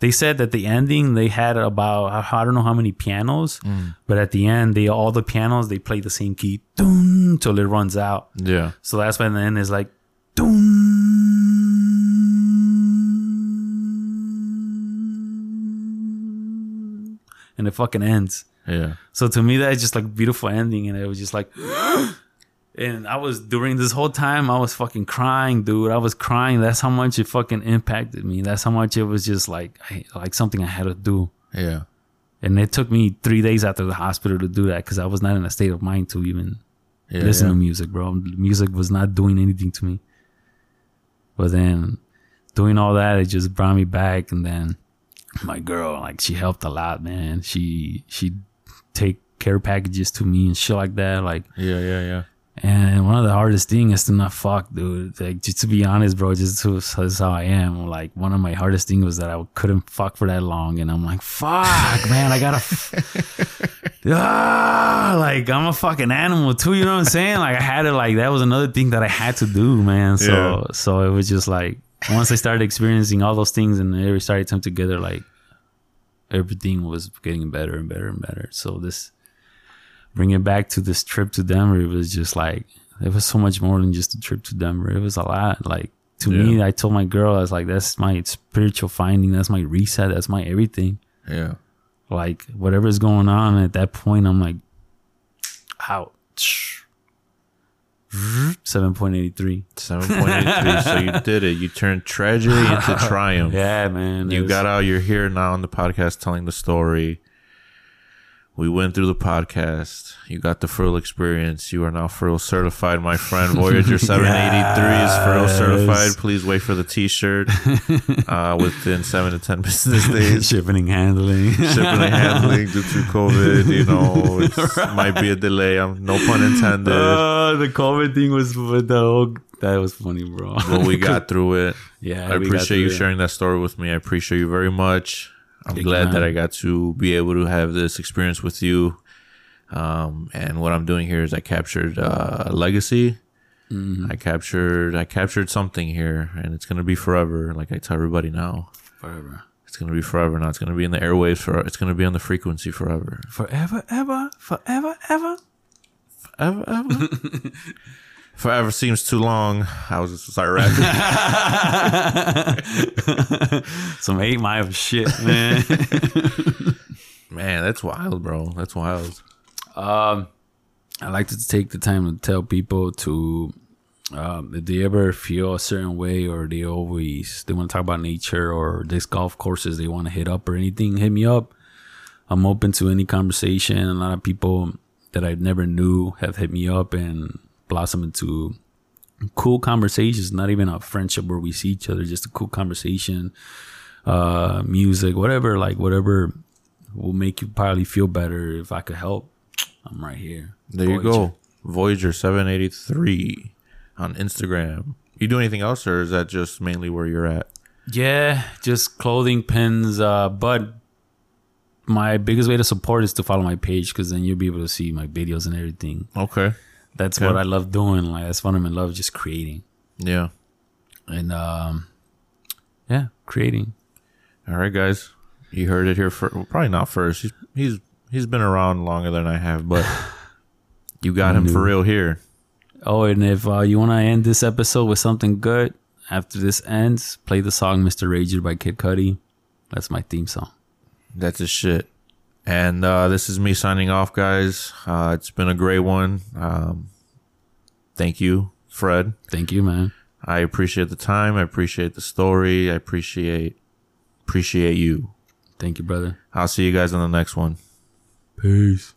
they said that the ending they had about I don't know how many pianos mm. but at the end they all the pianos they play the same key dun, till it runs out. Yeah. So that's why the end is like dun, and it fucking ends. Yeah. So to me, that's just like beautiful ending, and it was just like, (gasps) (gasps) and I was during this whole time, I was fucking crying, dude. I was crying. That's how much it fucking impacted me. That's how much it was just like, I, like something I had to do. yeah And it took me three days after the hospital to do that because I was not in a state of mind to even yeah listen yeah. to music, bro. Music was not doing anything to me. But then doing all that, it just brought me back. And then my girl, like, she helped a lot, man. She she take care packages to me and shit like that. Like, yeah yeah yeah and one of the hardest thing is to not fuck, dude. Like, just to be honest, bro, just to, this is how I am. Like, one of my hardest things was that I couldn't fuck for that long, and I'm like, fuck, (laughs) man, I gotta. F- (laughs) ah, like I'm a fucking animal too. You know what I'm saying? Like, I had it. like that was another thing that I had to do, man. So, Yeah. so it was just like once I started experiencing all those things and every started to come together, like everything was getting better and better and better. So this bring it back to this trip to Denver, it was just like it was so much more than just a trip to Denver. It was a lot. Like to me, I told my girl, I was like, that's my spiritual finding, that's my reset, that's my everything. yeah Like whatever's going on at that point, I'm like out. (laughs) Seven point eighty three. 7.83 so you (laughs) did it you turned tragedy into triumph (laughs) Yeah, man. you got out you're here now on the podcast telling the story We went through the podcast. You got the furl experience. You are now furl certified, my friend. Voyager (laughs) 783 is furl certified. Please wait for the t shirt (laughs) uh, within seven to 10 business days. (laughs) Shipping and handling. Shipping and handling due to COVID, you know, it might be a delay. Um, no pun intended. Uh, the COVID thing was with the whole, that was funny, bro. but we got through it. yeah, I appreciate you it. sharing that story with me. I appreciate you very much. I'm you, glad that. I got to be able to have this experience with you. Um, and what I'm doing here is I captured uh, a legacy. Mm-hmm. I captured I captured something here, and it's gonna be forever. Like I tell everybody now, Forever. it's gonna be forever. Now it's gonna be in the airwaves for. It's gonna be on the frequency forever. Forever, ever, forever, ever. Ever, ever. (laughs) forever seems too long. I was just sorry rapping. (laughs) Some eight mile shit, man. (laughs) Man, that's wild, bro. That's wild. um, I like to take the time to tell people to, um, if they ever feel a certain way or they always they want to talk about nature or disc golf courses they want to hit up or anything, hit me up. I'm open to any conversation. A lot of people that I never knew have hit me up and blossomed into cool conversations. Not even a friendship where we see each other, just a cool conversation, uh, music, whatever, like whatever will make you probably feel better. If I could help, I'm right here. There you go. Voyager 783 on Instagram. You do anything else or is that just mainly where you're at? Yeah, just clothing, pins. Uh, but my biggest way to support is to follow my page because then you'll be able to see my videos and everything. Okay. That's Okay. what I love doing. Like that's what I'm in love, just creating Yeah. and um, yeah, creating. All right, guys. You heard it here for well, probably not first. He's he's he's been around longer than I have, but (laughs) you got him for real here. Oh, and if uh, you want to end this episode with something good after this ends, play the song "Mr. Rager" by Kid Cudi. That's my theme song. That's a shit. And uh, this is me signing off, guys. Uh, it's been a great one. Um, thank you, Fred. Thank you, man. I appreciate the time. I appreciate the story. I appreciate appreciate you. Thank you, brother. I'll see you guys on the next one. Peace.